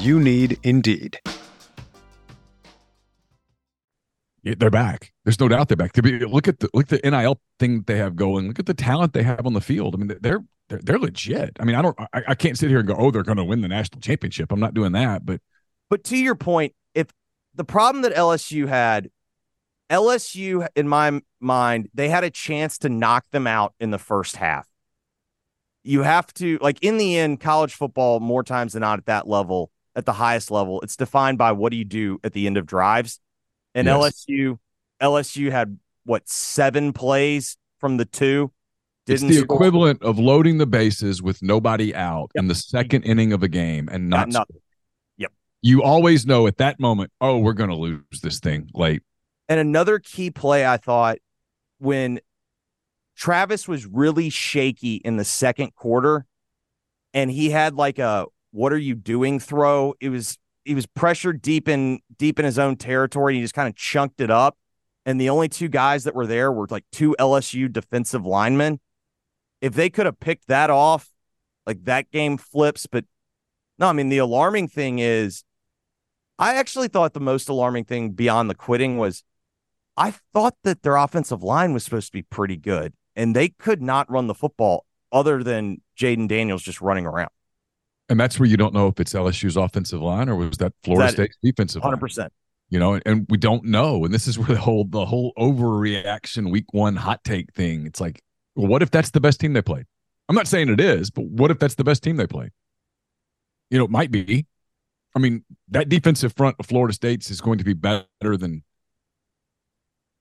You need Indeed. Yeah, they're back. There's no doubt they're back. To be Look at the look at the NIL thing they have going. Look at the talent they have on the field. I mean, they're they're, they're legit. I mean, I don't. I, I can't sit here and go, oh, they're going to win the national championship. I'm not doing that. But but to your point, if the problem that LSU had, LSU, in my mind, they had a chance to knock them out in the first half. You have to, like, in the end, college football, more times than not at that level, at the highest level, it's defined by what do you do at the end of drives. And yes. LSU, LSU had what, seven plays from the two? Didn't it's the score. equivalent of loading the bases with nobody out yep. in the second inning of a game and not, not you always know at that moment, oh, we're going to lose this thing late. And another key play I thought when Travis was really shaky in the second quarter and he had like a what are you doing throw. It was he was pressured deep in deep in his own territory. He just kind of chunked it up. And the only two guys that were there were like two LSU defensive linemen. If they could have picked that off, like that game flips. But no, I mean, the alarming thing is I actually thought the most alarming thing beyond the quitting was I thought that their offensive line was supposed to be pretty good, and they could not run the football other than Jayden Daniels just running around. And that's where you don't know if it's LSU's offensive line or was that Florida that, State's defensive 100%. Line. You know, and we don't know. And this is where the whole the whole overreaction week one hot take thing. It's like, well, what if that's the best team they played? I'm not saying it is, but what if that's the best team they played? You know, it might be. I mean, that defensive front of Florida State's is going to be better than.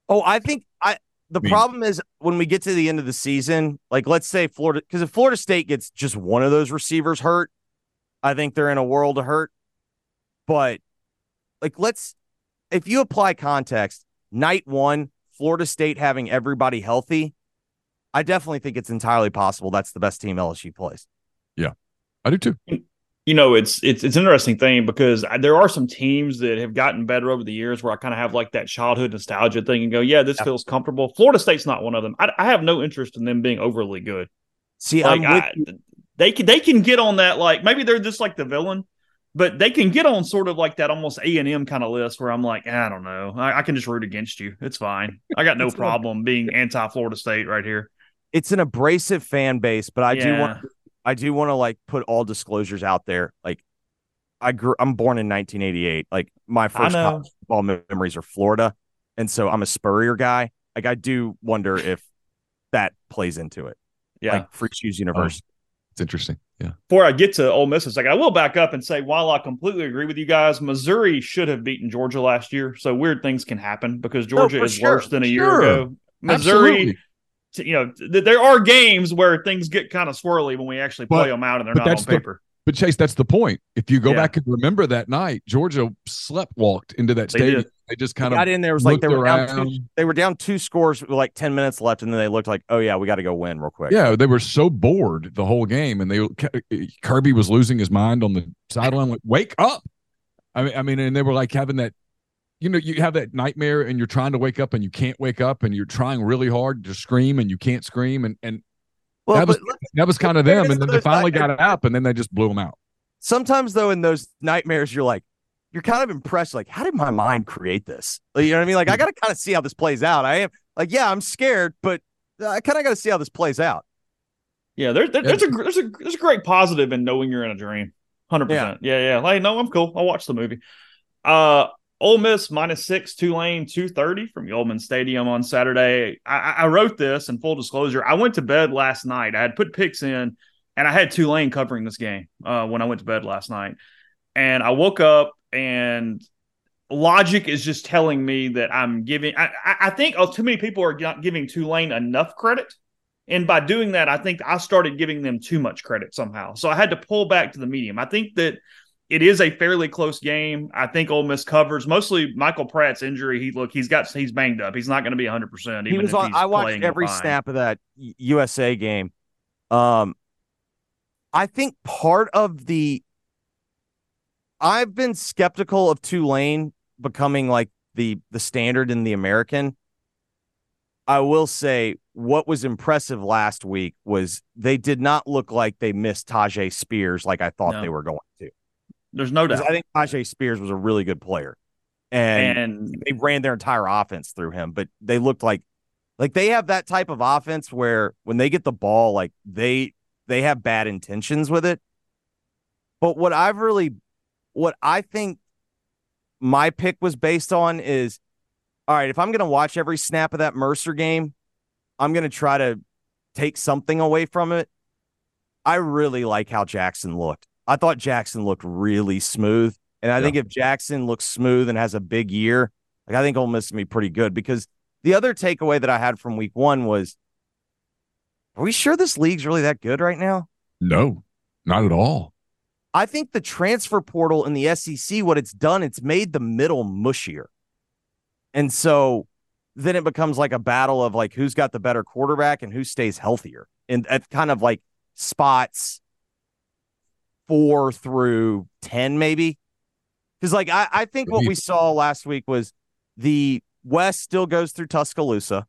Oh, I think I. The I mean, problem is when we get to the end of the season, like let's say Florida, because if Florida State gets just one of those receivers hurt, I think they're in a world of hurt. But like, let's if you apply context, night one, Florida State having everybody healthy, I definitely think it's entirely possible that's the best team LSU plays. Yeah, I do too. you know, it's it's it's an interesting thing because there are some teams that have gotten better over the years where I kind of have like that childhood nostalgia thing and go, yeah, this yeah. feels comfortable. Florida State's not one of them. I, I, have no interest in them being overly good. See, like, I, they can they can get on that like maybe they're just like the villain, but they can get on sort of like that almost A and M kind of list where I'm like, I don't know, I, I can just root against you. It's fine. I got no problem being anti Florida State right here. It's an abrasive fan base, but I yeah. do want I do want to like put all disclosures out there. Like I grew I'm born in 1988. Like my first football memories are Florida. And so I'm a Spurrier guy. Like I do wonder if that plays into it. Yeah. Like Free Shoes University. It's interesting. Yeah. Before I get to Ole Miss, it's like I will back up and say, while I completely agree with you guys, Missouri should have beaten Georgia last year. So weird things can happen because oh, Georgia oh, is sure. worse than a sure. year ago. Missouri, Absolutely you know, th- there are games where things get kind of swirly when we actually play but, them out and they're not on paper. The, but Chase, that's the point. If you go yeah. back and remember that night, Georgia slept walked into that they stadium. Did. They just kind they of got in there. It was like they were around. down. Two, they were down two scores with like ten minutes left, and then they looked like, oh yeah, we got to go win real quick. Yeah, they were so bored the whole game, and they uh, Kirby was losing his mind on the sideline. Like, wake up! I mean, I mean, and they were like having that you know you have that nightmare and you're trying to wake up and you can't wake up and you're trying really hard to scream and you can't scream and and well, that was that was kind of them and then they finally got it up and then they just blew them out sometimes though in those nightmares you're like you're kind of impressed like how did my mind create this? Like, you know what i mean? Like i gotta kind of see how this plays out. I am like yeah i'm scared but i kind of gotta see how this plays out. Yeah there, there, there's a there's a there's a great positive in knowing you're in a dream. 100% yeah. yeah, yeah. like no i'm cool. I'll watch the movie. Uh Ole Miss minus six, Tulane 230 from Yulman Stadium on Saturday. I, I, wrote this in full disclosure. I went to bed last night. I had put picks in and I had Tulane covering this game uh, when I went to bed last night. And I woke up and logic is just telling me that I'm giving, I, I think oh, too many people are not giving Tulane enough credit. And by doing that, I think I started giving them too much credit somehow. So I had to pull back to the medium. I think that it is a fairly close game. I think Ole Miss covers mostly Michael Pratt's injury. He look, he's got he's banged up. He's not going to be 100. percent He was on. I watched every snap of that USA game. Um, I think part of the I've been skeptical of Tulane becoming like the the standard in the American. I will say what was impressive last week was they did not look like they missed Tyjae Spears like I thought no. they were going to. There's no doubt. I think Tyjae Spears was a really good player, and, and they ran their entire offense through him. But they looked like like they have that type of offense where when they get the ball, like they they have bad intentions with it. But what I've really, what I think my pick was based on is, all right, if I'm going to watch every snap of that Mercer game, I'm going to try to take something away from it. I really like how Jackson looked. I thought Jackson looked really smooth. And I yeah. think if Jackson looks smooth and has a big year, like I think Ole Miss to be pretty good because the other takeaway that I had from week one was are we sure this league's really that good right now? No, not at all. I think the transfer portal in the SEC, what it's done, it's made the middle mushier. And so then it becomes like a battle of like who's got the better quarterback and who stays healthier. And at kind of like spots four through 10, maybe. Because, like, I, I think what we saw last week was the West still goes through Tuscaloosa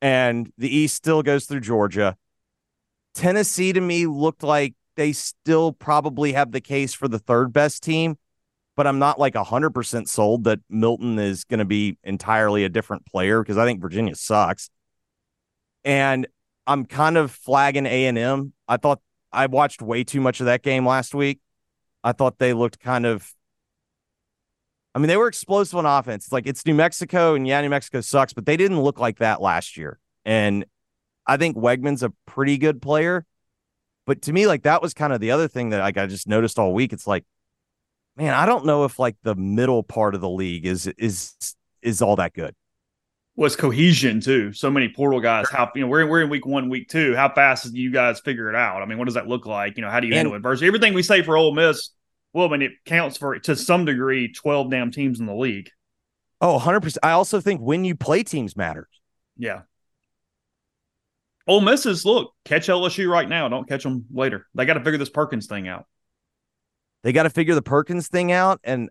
and the East still goes through Georgia. Tennessee to me looked like they still probably have the case for the third best team, but I'm not like 100% sold that Milton is going to be entirely a different player because I think Virginia sucks. And I'm kind of flagging A&M. I thought I watched way too much of that game last week. I thought they looked kind of. I mean, they were explosive on offense. It's like it's New Mexico, and yeah, New Mexico sucks, but they didn't look like that last year. And I think Weigman's a pretty good player. But to me, like that was kind of the other thing that like, I just noticed all week. It's like, man, I don't know if like the middle part of the league is is is all that good was cohesion too. So many portal guys. How you know we're we're in week one, week two. How fast do you guys figure it out? I mean, what does that look like? You know, how do you and, handle adversity? Everything we say for Ole Miss, well, I mean, it counts for to some degree twelve damn teams in the league. Oh, 100 percent. I also think when you play teams matters. Yeah. Ole Miss is look catch LSU right now. Don't catch them later. They got to figure this Perkins thing out. They got to figure the Perkins thing out. And,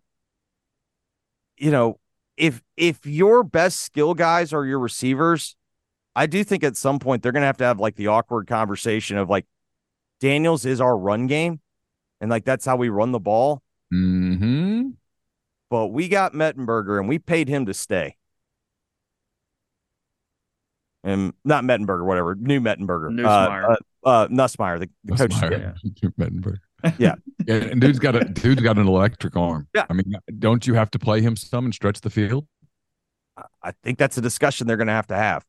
you know, if if your best skill guys are your receivers, I do think at some point they're gonna have to have like the awkward conversation of like Daniels is our run game, and like that's how we run the ball. hmm But we got Mettenberger and we paid him to stay. And not Mettenberger, whatever, new Mettenberger. Nussmeier. Uh, uh, uh, Nussmeier, the, the coach. Meyer. <laughs> Mettenberg. <laughs> Yeah. yeah. And dude's got a dude's got an electric arm. Yeah. I mean, don't you have to play him some and stretch the field? I think that's a discussion they're going to have to have.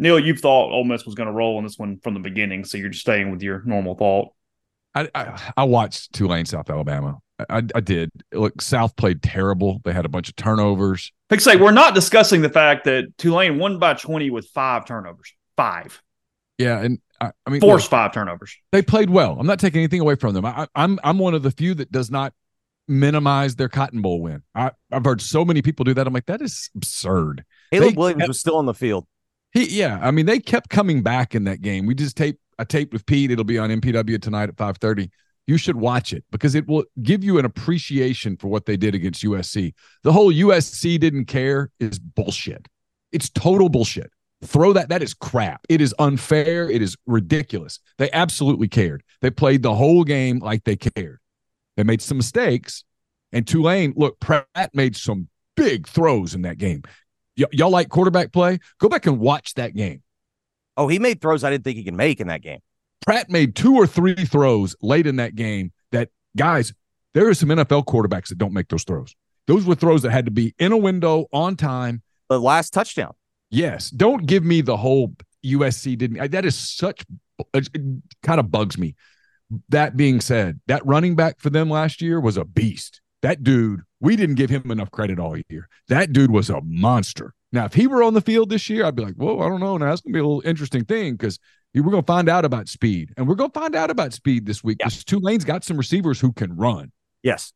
Neal, you thought Ole Miss was going to roll on this one from the beginning, so you're just staying with your normal thought. I, I I watched Tulane, South Alabama. I, I did. Look, South played terrible. They had a bunch of turnovers. Like say, we're not discussing the fact that Tulane won by 20 with five turnovers. Five. Yeah, and I, I mean, Forced look, five turnovers. they played well. I'm not taking anything away from them. I, I'm I'm one of the few that does not minimize their Cotton Bowl win. I, I've heard so many people do that. I'm like, that is absurd. Caleb They- Williams was still on the field. He, yeah, I mean, they kept coming back in that game. We just taped a tape with Pete. It'll be on MPW tonight at 5:30. You should watch it because it will give you an appreciation for what they did against USC. The whole USC didn't care is bullshit. It's total bullshit. Throw that. That is crap. It is unfair. It is ridiculous. They absolutely cared. They played the whole game like they cared. They made some mistakes. And Tulane, look, Pratt made some big throws in that game. Y- y'all like quarterback play? Go back and watch that game. Oh, he made throws I didn't think he could make in that game. Pratt made two or three throws late in that game that, guys, there are some NFL quarterbacks that don't make those throws. Those were throws that had to be in a window on time. The last touchdown. Yes. Don't give me the whole USC didn't. That is such, it kind of bugs me. That being said, that running back for them last year was a beast. That dude, we didn't give him enough credit all year. That dude was a monster. Now, if he were on the field this year, I'd be like, whoa, I don't know. Now, that's going to be a little interesting thing because we're going to find out about speed. And we're going to find out about speed this week Yeah. because Tulane's got some receivers who can run. Yes.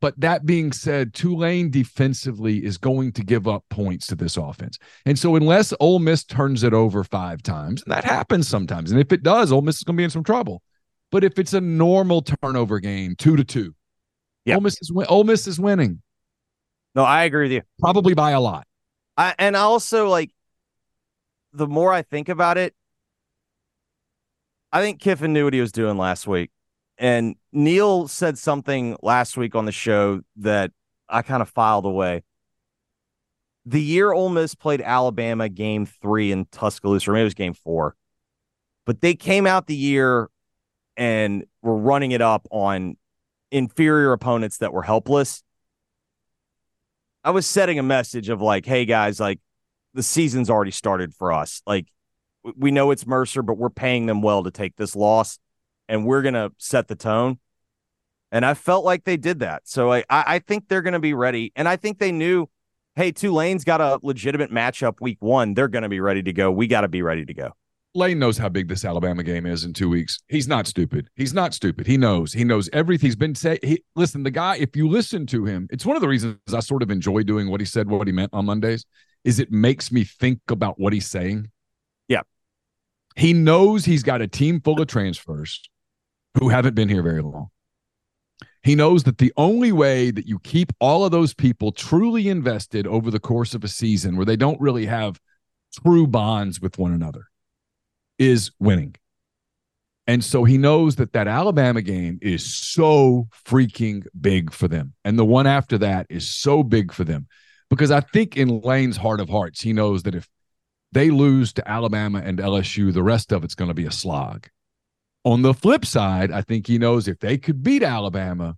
But that being said, Tulane defensively is going to give up points to this offense. And so unless Ole Miss turns it over five times, and that happens sometimes. And if it does, Ole Miss is going to be in some trouble. But if it's a normal turnover game, two to two, Yeah. Ole Miss is win- Ole Miss is winning, No, I agree with you. probably by a lot. I and also like the more I think about it, I think Kiffin knew what he was doing last week. And Neal said something last week on the show that I kind of filed away. The year Ole Miss played Alabama game three in Tuscaloosa, or maybe it was game four, but they came out the year and were running it up on inferior opponents that were helpless. I was setting a message of like, hey guys, like the season's already started for us. Like we know it's Mercer, but we're paying them well to take this loss, and we're gonna set the tone. And I felt like they did that. So I I think they're gonna be ready. And I think they knew, hey, Tulane's got a legitimate matchup week one. They're gonna be ready to go. We gotta be ready to go. Lane knows how big this Alabama game is in two weeks. He's not stupid. He's not stupid. He knows. He knows everything. He's been saying. He, listen, the guy. If you listen to him, it's one of the reasons I sort of enjoy doing what he said, what he meant on Mondays. Is it makes me think about what he's saying. He knows he's got a team full of transfers who haven't been here very long. He knows that the only way that you keep all of those people truly invested over the course of a season where they don't really have true bonds with one another is winning. And so he knows that that Alabama game is so freaking big for them. And the one after that is so big for them because I think in Lane's heart of hearts, he knows that if they lose to Alabama and LSU, the rest of it's going to be a slog. On the flip side, I think he knows if they could beat Alabama,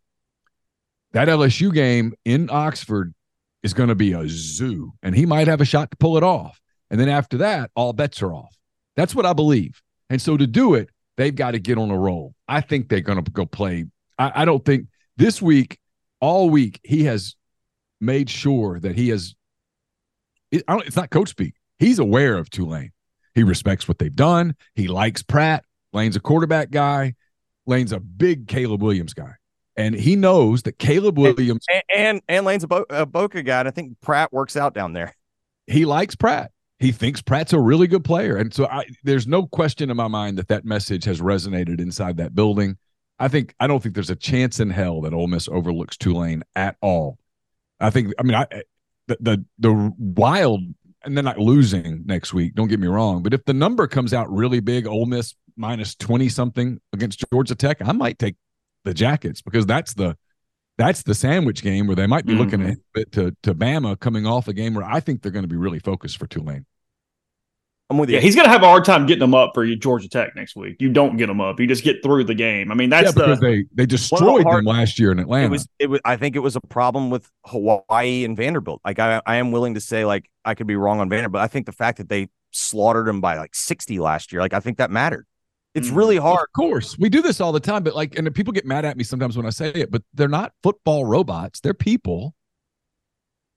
that LSU game in Oxford is going to be a zoo and he might have a shot to pull it off. And then after that, all bets are off. That's what I believe. And so to do it, they've got to get on a roll. I think they're going to go play. I, I don't think this week, all week, he has made sure that he has. It, it's not coach speak. He's aware of Tulane. He respects what they've done. He likes Pratt. Lane's a quarterback guy. Lane's a big Caleb Williams guy. And he knows that Caleb Williams, And and, and Lane's a, Bo- a Boca guy, and I think Pratt works out down there. he likes Pratt. He thinks Pratt's a really good player. And so I, there's no question in my mind that that message has resonated inside that building. I think I don't think there's a chance in hell that Ole Miss overlooks Tulane at all. I think I mean I the the, the wild and they're not losing next week. Don't get me wrong, but if the number comes out really big, Ole Miss minus twenty something against Georgia Tech, I might take the Jackets because that's the that's the sandwich game where they might be mm-hmm. looking at to to Bama coming off a game where I think they're going to be really focused for Tulane. I'm with you. Yeah, he's going to have a hard time getting them up for you, Georgia Tech next week. You don't get them up. You just get through the game. I mean, that's yeah, because the, they they destroyed hard, them last year in Atlanta. It was, it was. I think it was a problem with Hawaii and Vanderbilt. Like I, I am willing to say, like I could be wrong on Vanderbilt. But I think the fact that they slaughtered them by like 60 last year, like I think that mattered. It's mm. really hard. Of course, we do this all the time, but like, and people get mad at me sometimes when I say it, but they're not football robots. They're people.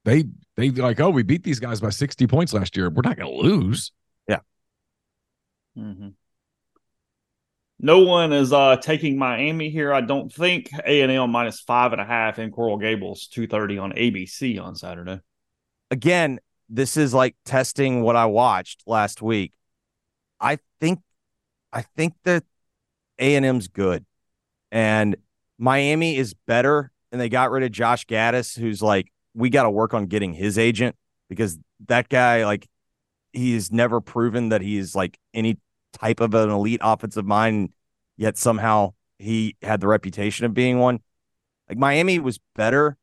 They they like, oh, we beat these guys by 60 points last year. We're not going to lose. Mm-hmm. No one is uh, taking Miami here. I don't think A and M minus five and a half in Coral Gables, two thirty on ABC on Saturday. Again, this is like testing what I watched last week. I think, I think that A and M's good, and Miami is better. And they got rid of Josh Gattis, who's like, we got to work on getting his agent because that guy, like, he's never proven that he's like any type of an elite offensive mind, yet somehow he had the reputation of being one. Like Miami was better,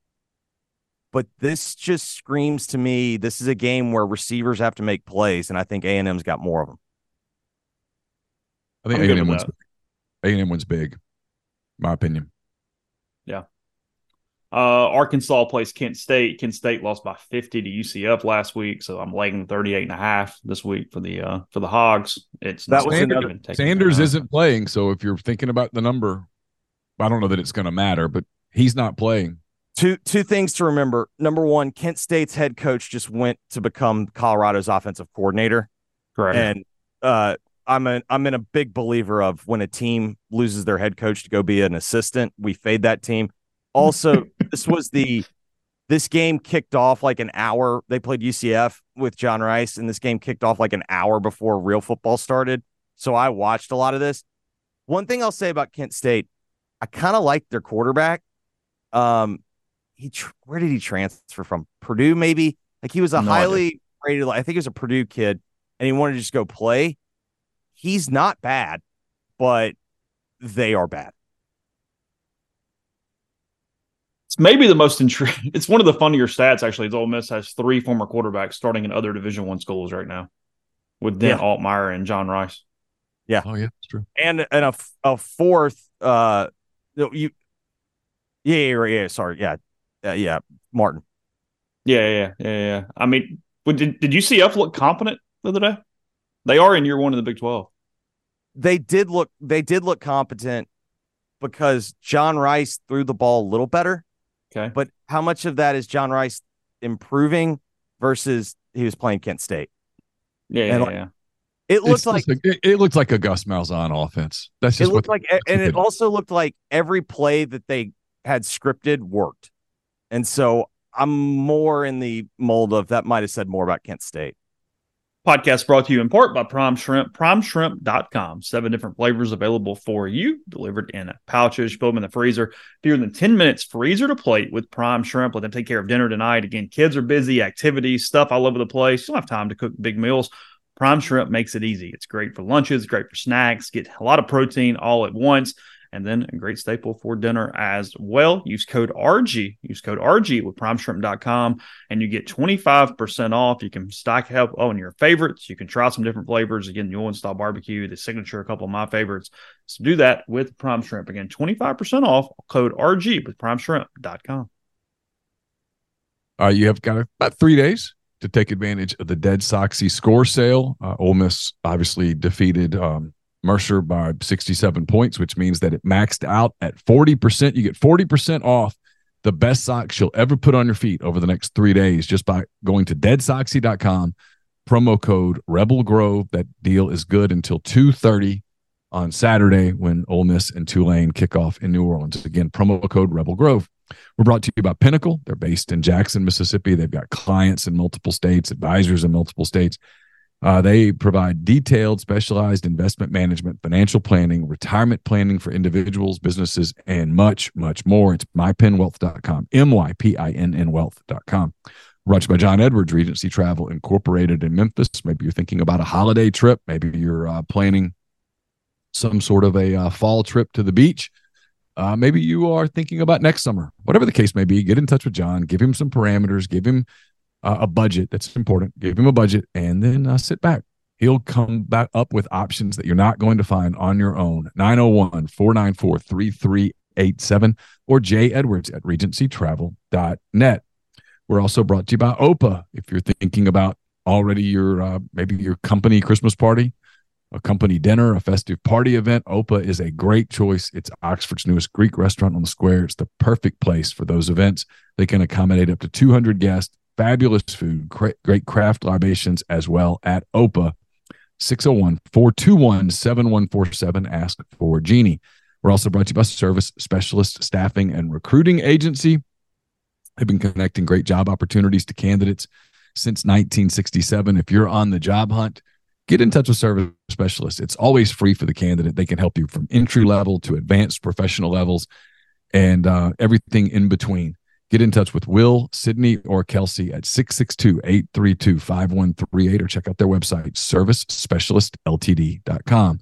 but this just screams to me this is a game where receivers have to make plays, and I think A and M's got more of them. I think A and M wins. A and M wins big, my opinion. Yeah. Uh, Arkansas plays Kent State. Kent State lost by 50 to UCF last week, so I'm laying 38 and a half this week for the uh, for the Hogs. It's that was another, Sanders isn't playing, so if you're thinking about the number, I don't know that it's going to matter, but he's not playing. Two two things to remember. Number one, Kent State's head coach just went to become Colorado's offensive coordinator. Correct. And uh, I'm a I'm in a big believer of when a team loses their head coach to go be an assistant, we fade that team. Also, <laughs> this was the this game kicked off like an hour. They played UCF with John Rhys, and this game kicked off like an hour before real football started. So I watched a lot of this. One thing I'll say about Kent State, I kind of like their quarterback. Um, he where did he transfer from? Purdue, maybe. Like he was a no highly idea. rated. I think he was a Purdue kid, and he wanted to just go play. He's not bad, but they are bad. It's maybe the most intriguing. <laughs> It's one of the funnier stats actually. Is Ole Miss has three former quarterbacks starting in other Division One schools right now, with Dan yeah. Altmyer and John Rhys. Yeah. Oh yeah, that's true. And and a a fourth. Uh, you. Yeah, yeah, yeah. Sorry, yeah, uh, yeah. Martin. Yeah, yeah, yeah, yeah. I mean, did did you see UCF look competent the other day? They are in year one of the Big Twelve. They did look. They did look competent because John Rice threw the ball a little better. Okay. But how much of that is John Rhys improving versus he was playing Kent State? Yeah, yeah, like, yeah. It looked like, like it, it, looked like a Gus Malzahn offense. That's just it looked like, and it also looked like every play that they had scripted worked. And so I'm more in the mold of that might have said more about Kent State. Podcast brought to you in part by Prime Shrimp, primeshrimp.com. Seven different flavors available for you, delivered in pouches. Put them in the freezer. Fewer than 10 minutes, freezer to plate with Prime Shrimp. Let them take care of dinner tonight. Again, kids are busy, activities, stuff all over the place. You don't have time to cook big meals. Prime Shrimp makes it easy. It's great for lunches, great for snacks, get a lot of protein all at once and then a great staple for dinner as well. Use code RG, use code RG with primeshrimp.com and you get 25% off. You can stock up on your favorites. You can try some different flavors. Again, New Orleans style barbecue, the signature, a couple of my favorites. So do that with Prime Shrimp. Again, 25% off, code RG with primeshrimp.com. Uh, you have got about three days to take advantage of the Dead Soxy score sale. Uh, Ole Miss obviously defeated um, Mercer by 67 points, which means that it maxed out at 40%. You get 40% off the best socks you'll ever put on your feet over the next three days just by going to deadsoxy.com, promo code Rebel Grove. That deal is good until 2.30 on Saturday when Ole Miss and Tulane kick off in New Orleans. Again, promo code Rebel Grove. We're brought to you by Pinnacle. They're based in Jackson, Mississippi. They've got clients in multiple states, advisors in multiple states Uh, they provide detailed, specialized investment management, financial planning, retirement planning for individuals, businesses, and much, much more. It's mypinnwealth.com, M Y P I N N wealth.com. Brought to you by John Edwards, Regency Travel Incorporated in Memphis. Maybe you're thinking about a holiday trip. Maybe you're uh, planning some sort of a uh, fall trip to the beach. Uh, maybe you are thinking about next summer. Whatever the case may be, get in touch with John, give him some parameters, give him uh, a budget. That's important. Give him a budget and then uh, sit back. He'll come back up with options that you're not going to find on your own. 901 494 3387 or Jay Edwards at regencytravel.net. We're also brought to you by OPA. If you're thinking about already your uh, maybe your company Christmas party, a company dinner, a festive party event, OPA is a great choice. It's Oxford's newest Greek restaurant on the square. It's the perfect place for those events. They can accommodate up to 200 guests fabulous food, great craft libations as well at OPA. 601 421 7147. Ask for Jeannie. We're also brought to you by Service Specialist Staffing and Recruiting Agency. They've been connecting great job opportunities to candidates since 1967. If you're on the job hunt, get in touch with Service Specialists. It's always free for the candidate. They can help you from entry level to advanced professional levels and uh, everything in between. Get in touch with Will, Sydney, or Kelsey at 662 832 5138 or check out their website, servicespecialistltd.com.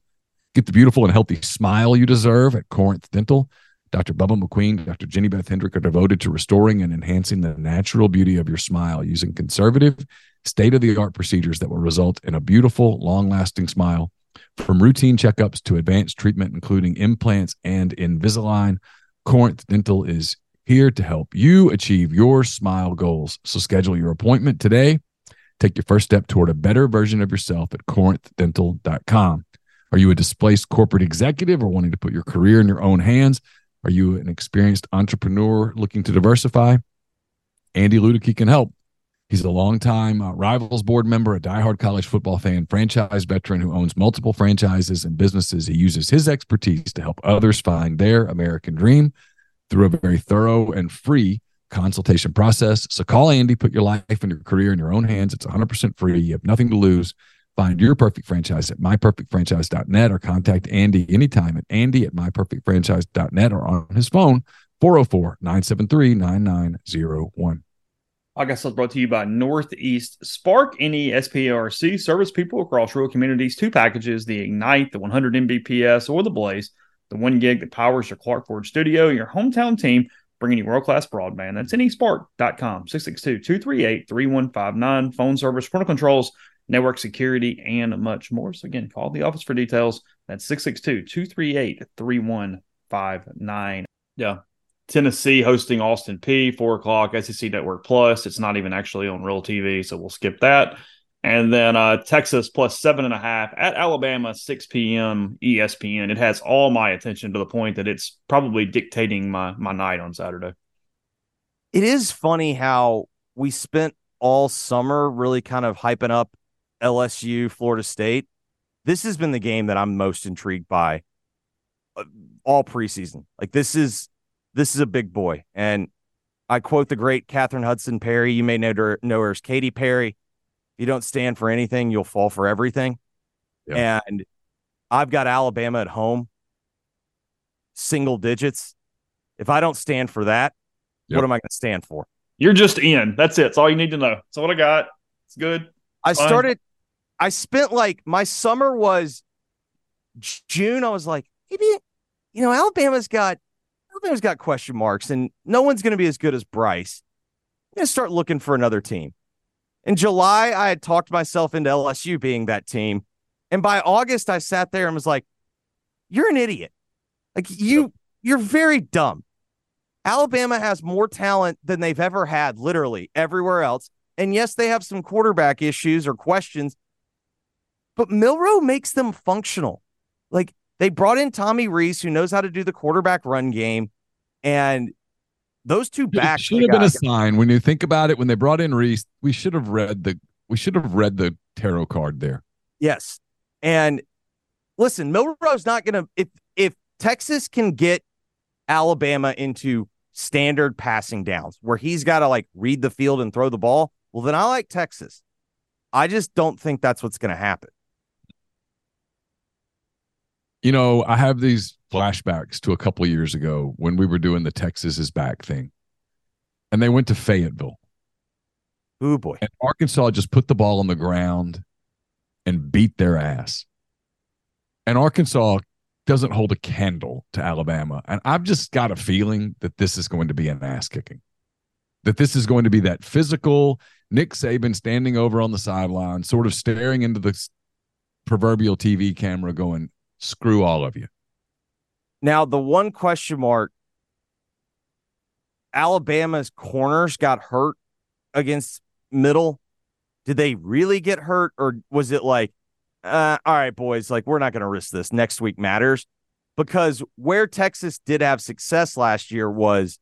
Get the beautiful and healthy smile you deserve at Corinth Dental. Dr. Bubba McQueen, Dr. Jenny Beth Hendrick are devoted to restoring and enhancing the natural beauty of your smile using conservative, state of the art procedures that will result in a beautiful, long lasting smile. From routine checkups to advanced treatment, including implants and Invisalign, Corinth Dental is here to help you achieve your smile goals. So schedule your appointment today. Take your first step toward a better version of yourself at corinthdental.com. Are you a displaced corporate executive or wanting to put your career in your own hands? Are you an experienced entrepreneur looking to diversify? Andy Ludicky can help. He's a longtime uh, Rivals board member, a diehard college football fan, franchise veteran who owns multiple franchises and businesses. He uses his expertise to help others find their American dream through a very thorough and free consultation process. So call Andy, put your life and your career in your own hands. It's 100% free. You have nothing to lose. Find your perfect franchise at myperfectfranchise.net or contact Andy anytime at andy at myperfectfranchise.net or on his phone, 404 973 9901. I it's brought to you by Northeast Spark, NESPARC, service people across rural communities. Two packages the Ignite, the 100 Mbps, or the Blaze the one gig that powers your Clark Ford studio, your hometown team, bringing you world class broadband. That's nespark.com, 662 238 3159, phone service, parental controls, network security, and much more. So, again, call the office for details. That's 662 238 3159. Yeah. Tennessee hosting Austin Peay, four o'clock, SEC Network Plus. It's not even actually on real TV, so we'll skip that. And then uh, Texas plus seven and a half at Alabama, 6 p.m. ESPN. It has all my attention to the point that it's probably dictating my, my night on Saturday. It is funny how we spent all summer really kind of hyping up LSU, Florida State. This has been the game that I'm most intrigued by uh, all preseason. Like this is this is a big boy, and I quote the great Catherine Hudson Perry. You may know her, know her as Katy Perry you don't stand for anything, you'll fall for everything. Yeah. And I've got Alabama at home, single digits. If I don't stand for that, yep. what am I going to stand for? You're just in. That's it. That's all you need to know. That's what I got. It's good. I started, I spent like my summer was June. I was like, maybe, you know, Alabama's got, Alabama's got question marks and no one's going to be as good as Bryce. I'm going to start looking for another team. In July, I had talked myself into LSU being that team. And by August, I sat there and was like, you're an idiot. Like you, you're very dumb. Alabama has more talent than they've ever had, literally everywhere else. And yes, they have some quarterback issues or questions, but Milroe makes them functional. Like they brought in Tommy Rees, who knows how to do the quarterback run game. And those two backs should have been a sign when you think about it. When they brought in Rees, we should have read the we should have read the tarot card there. Yes, and listen, Milroe's not going to if if Texas can get Alabama into standard passing downs where he's got to like read the field and throw the ball. Well, then I like Texas. I just don't think that's what's going to happen. You know, I have these flashbacks to a couple of years ago when we were doing the Texas is back thing, and they went to Fayetteville. Oh boy. And Arkansas just put the ball on the ground and beat their ass. And Arkansas doesn't hold a candle to Alabama. And I've just got a feeling that this is going to be an ass kicking, that this is going to be that physical Nick Saban standing over on the sideline, sort of staring into the proverbial TV camera, going, screw all of you. Now, the one question mark Alabama's corners got hurt against middle. Did they really get hurt, or was it like, uh, all right, boys, like we're not going to risk this. Next week matters because where Texas did have success last year was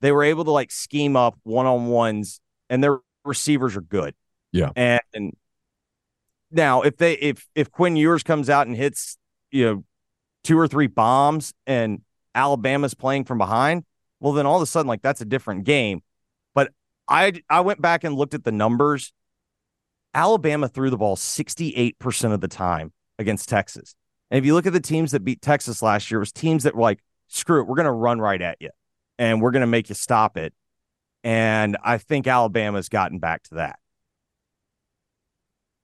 they were able to like scheme up one on ones, and their receivers are good. Yeah, and, and now if they if if Quinn Ewers comes out and hits you know two or three bombs and Alabama's playing from behind, well then all of a sudden like that's a different game. But I I went back and looked at the numbers. Alabama threw the ball 68% of the time against Texas. And if you look at the teams that beat Texas last year, it was teams that were like, screw it, we're going to run right at you and we're going to make you stop it. And I think Alabama's gotten back to that.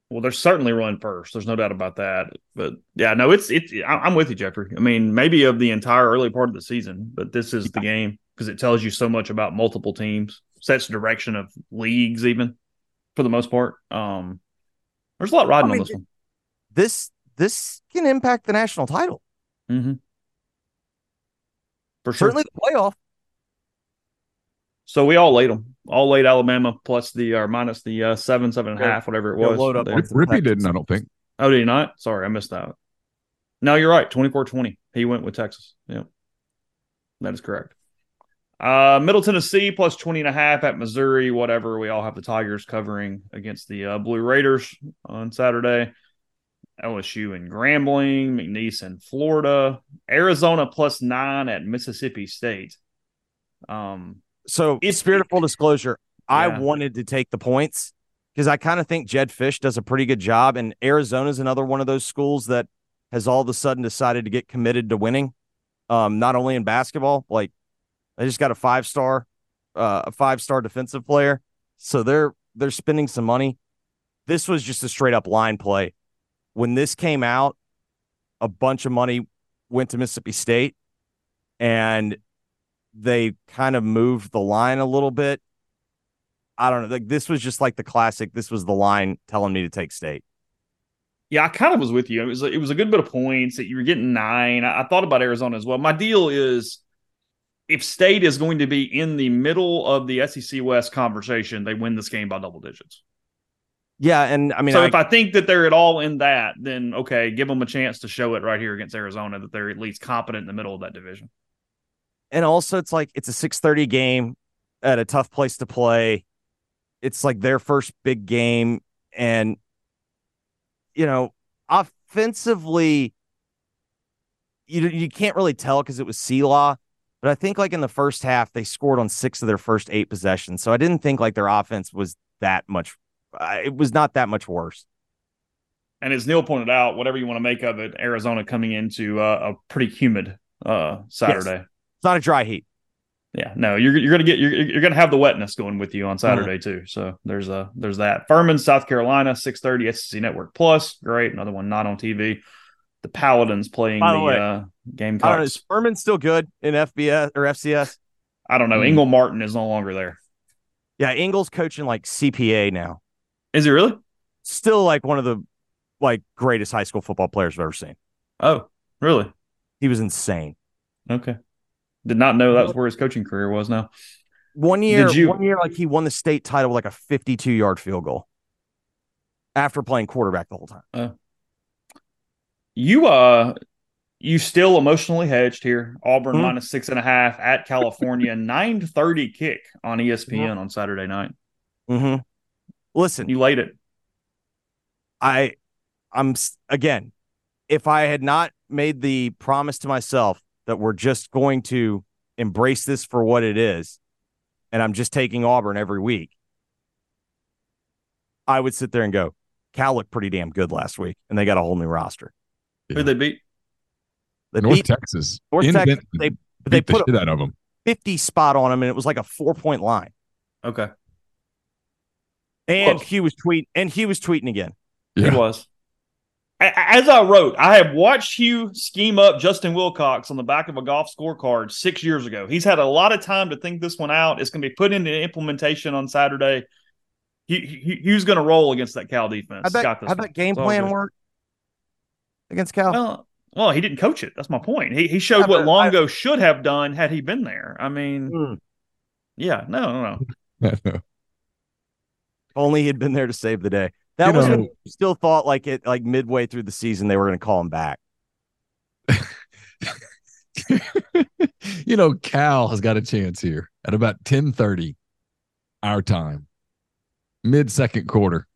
Well, they're certainly run first. There's no doubt about that. But yeah, no, it's it's. I'm with you, Jeffrey. I mean, maybe of the entire early part of the season, but this is the game because it tells you so much about multiple teams, sets direction of leagues, even for the most part. Um, there's a lot riding I mean, on this one. This this can impact the national title. Mm-hmm. For sure. Certainly the playoff. So we all laid them. All laid Alabama plus the or minus the uh, seven, seven and a half, whatever it was. Load up Rippy didn't, I don't think. Oh, did he not? Sorry, I missed that. No, you're right. 24-20. He went with Texas. Yeah. That is correct. Uh, Middle Tennessee plus 20 and a half at Missouri, whatever. We all have the Tigers covering against the uh, Blue Raiders on Saturday. LSU and Grambling, McNeese and Florida, Arizona plus nine at Mississippi State. Um, so, it's, spirit of full disclosure, yeah. I wanted to take the points because I kind of think Jedd Fisch does a pretty good job, and Arizona is another one of those schools that has all of a sudden decided to get committed to winning. Um, not only in basketball, like they just got a five star, uh, a five star defensive player, so they're they're spending some money. This was just a straight up line play. When this came out, a bunch of money went to Mississippi State, and they kind of moved the line a little bit. I don't know. Like this was just like the classic. This was the line telling me to take state. Yeah, I kind of was with you. It was it was a good bit of points that you were getting nine. I, I thought about Arizona as well. My deal is if State is going to be in the middle of the SEC West conversation, they win this game by double digits. Yeah, and I mean, so I, if I think that they're at all in that, then okay, give them a chance to show it right here against Arizona that they're at least competent in the middle of that division and also it's like it's a 6:30 game at a tough place to play. It's like their first big game and you know, offensively you you can't really tell cuz it was sea Law, but I think like in the first half they scored on 6 of their first 8 possessions. So I didn't think like their offense was that much uh, it was not that much worse. And as Neal pointed out, whatever you want to make of it, Arizona coming into uh, a pretty humid uh, Saturday. Yes not a dry heat. Yeah, no, you're you're gonna get you're you're gonna have the wetness going with you on Saturday mm-hmm. too. So there's a there's that. Furman, South Carolina, six thirty SEC Network Plus. Great, another one not on TV. The Paladins playing By the, the way, uh, game. Coach. Is Furman still good in FBS or FCS? I don't know. Mm. Ingle Martin is no longer there. Yeah, Ingle's coaching like CPA now. Is he really? Still like one of the like greatest high school football players I've ever seen. Oh, really? He was insane. Okay. Did not know that was where his coaching career was now. One year, you, one year, like he won the state title with like a 52 yard field goal after playing quarterback the whole time. Uh, you, uh, you still emotionally hedged here. Auburn mm-hmm. minus six and a half at California, <laughs> 930 kick on ESPN mm-hmm. on Saturday night. Mm-hmm. Listen, you laid it. I, I'm again, if I had not made the promise to myself that we're just going to embrace this for what it is, and I'm just taking Auburn every week, I would sit there and go, Cal looked pretty damn good last week, and they got a whole new roster. Who they beat? They North beat Texas. North Texas. Benton, They beat they the put a out of them. 50 spot on them, and it was like a four point line. Okay, And Close. he was tweet and he was tweeting again. Yeah. he was. A- As I wrote, I have watched Hugh scheme up Justin Wilcox on the back of a golf scorecard six years ago. He's had a lot of time to think this one out. It's going to be put into implementation on Saturday. He, he, Hugh's going to roll against that Cal defense. How'd that, Got this how'd game plan good. work against Cal? Well, well, he didn't coach it. That's my point. He he showed Yeah, what but Longo should have done had he been there. I mean, Hmm. yeah, no, no, no. <laughs> Only he had been there to save the day. That You was know- still thought like it like midway through the season they were going to call him back. <laughs> you know, Cal has got a chance here at about 10:30 our time, mid second quarter.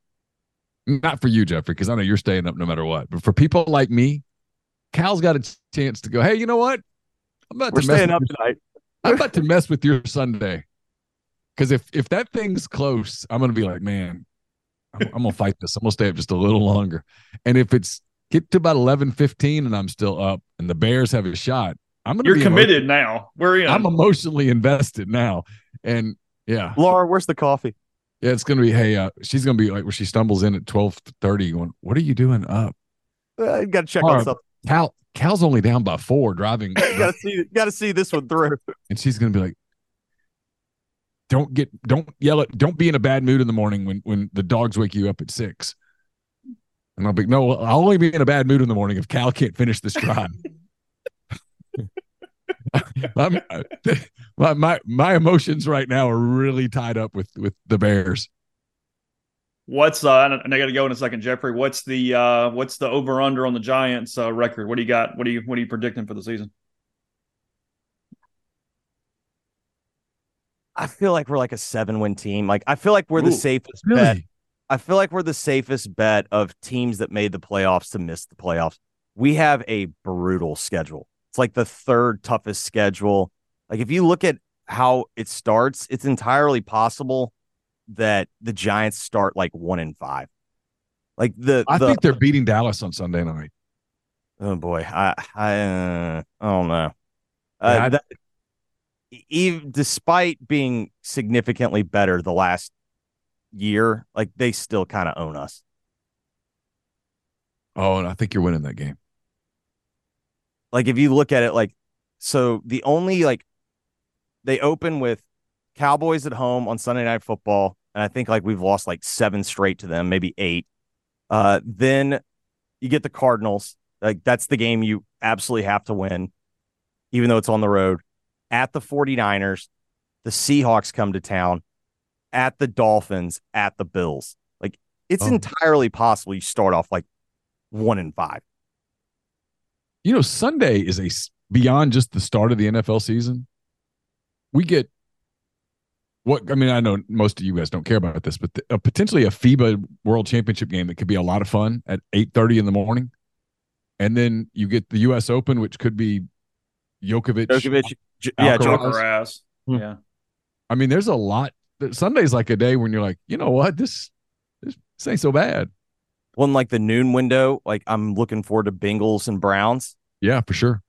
Not for you, Jeffrey, because I know you're staying up no matter what. But for people like me, Cal's got a chance to go, hey, you know what? I'm about We're to mess up tonight. <laughs> I'm about to mess with your Sunday. Because if if that thing's close, I'm gonna be like, man, I'm, I'm gonna fight this. I'm gonna stay up just a little longer. And if it's get to about 11, 15 and I'm still up and the Bears have a shot, I'm gonna You're be committed now. We're in. I'm emotionally invested now. And yeah, Laura, where's the coffee? yeah, it's gonna be, hey, uh, she's gonna be like where she stumbles in at 12 30, going, What are you doing up? Uh, you got to check All on right. something. Cal Cal's only down by four driving, <laughs> got to see got to see this one through. and she's gonna be like, Don't get don't yell at don't be in a bad mood in the morning when when the dogs wake you up at six. And I'll be no, I'll only be in a bad mood in the morning if Cal can't finish this drive. <laughs> <laughs> I'm, my, my my emotions right now are really tied up with with the Bears. What's uh? And I got to go in a second, Jeffrey. What's the uh? What's the over under on the Giants uh, record? What do you got? What do you What are you predicting for the season? I feel like we're like a seven win team. Like I feel like we're the Ooh, safest bet. I feel like we're the safest bet of teams that made the playoffs to miss the playoffs. We have a brutal schedule. It's like the third toughest schedule. Like if you look at how it starts, it's entirely possible that the Giants start like one in five. Like the, I the think they're beating Dallas on Sunday night. oh boy, I I uh, I don't know. Yeah, Uh, I- that, even despite being significantly better the last year, like they still kind of own us. Oh, and I think you're winning that game. like if you look at it like so the only like they open with Cowboys at home on Sunday night football and I think like we've lost like seven straight to them, maybe eight. Uh then you get the Cardinals. Like that's the game you absolutely have to win even though it's on the road. At the 49ers, the Seahawks come to town, at the Dolphins, at the Bills. Like it's Oh. entirely possible you start off like 1 and 5. You know, Sunday is a beyond just the start of the NFL season. We get what I mean. I know most of you guys don't care about this, but the, uh, potentially a FIBA World Championship game that could be a lot of fun at eight thirty in the morning, and then you get the U.S. Open, which could be Djokovic. Djokovic, J- yeah, Alcaraz. Djokovic. Joker ass. Hmm. Yeah. I mean, there's a lot. Sunday's like a day when you're like, you know what, this this, this ain't so bad. Well, in like the noon window, like I'm looking forward to Bengals and Browns. Yeah, for sure.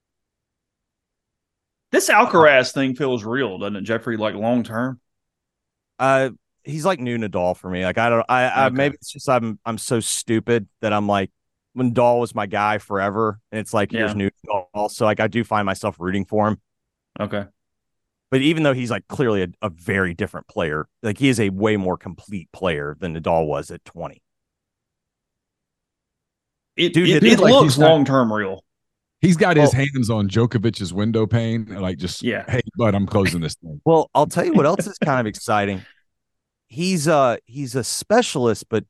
This Alcaraz thing feels real, doesn't it, Jeffrey? Like long term. Uh, he's like new Nadal for me. Like I don't, I, I Okay. maybe it's just I'm, I'm so stupid that I'm like, when Nadal was my guy forever, and it's like here's new Nadal. So like I do find myself rooting for him. Okay. But even though he's like clearly a, a very different player, like he is a way more complete player than Nadal was at 20. It Dude, it, it- it like looks long term real. He's got his hands on Djokovic's window pane, like just Yeah. hey, bud, I'm closing this thing. Well, I'll tell you what else is <laughs> kind of exciting. He's uh he's a specialist, but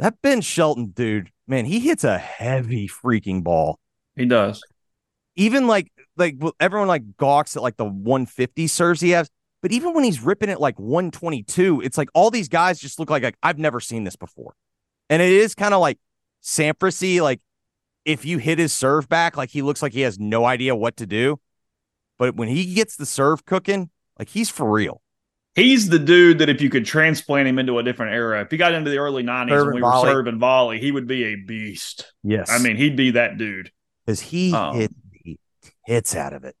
that Ben Shelton dude, man, he hits a heavy freaking ball. He does. Even like like everyone like gawks at like the 150 serves he has, but even when he's ripping it like 122, it's like all these guys just look like, like I've never seen this before. And it is kind of like Samprasy, like if you hit his serve back, like he looks like he has no idea what to do. But when he gets the serve cooking, like he's for real. He's the dude that if you could transplant him into a different era, if he got into the early 90s Serve when and we were volley. serving volley, he would be a beast. Yes. I mean, he'd be that dude. because he Um, hit the hits out of it.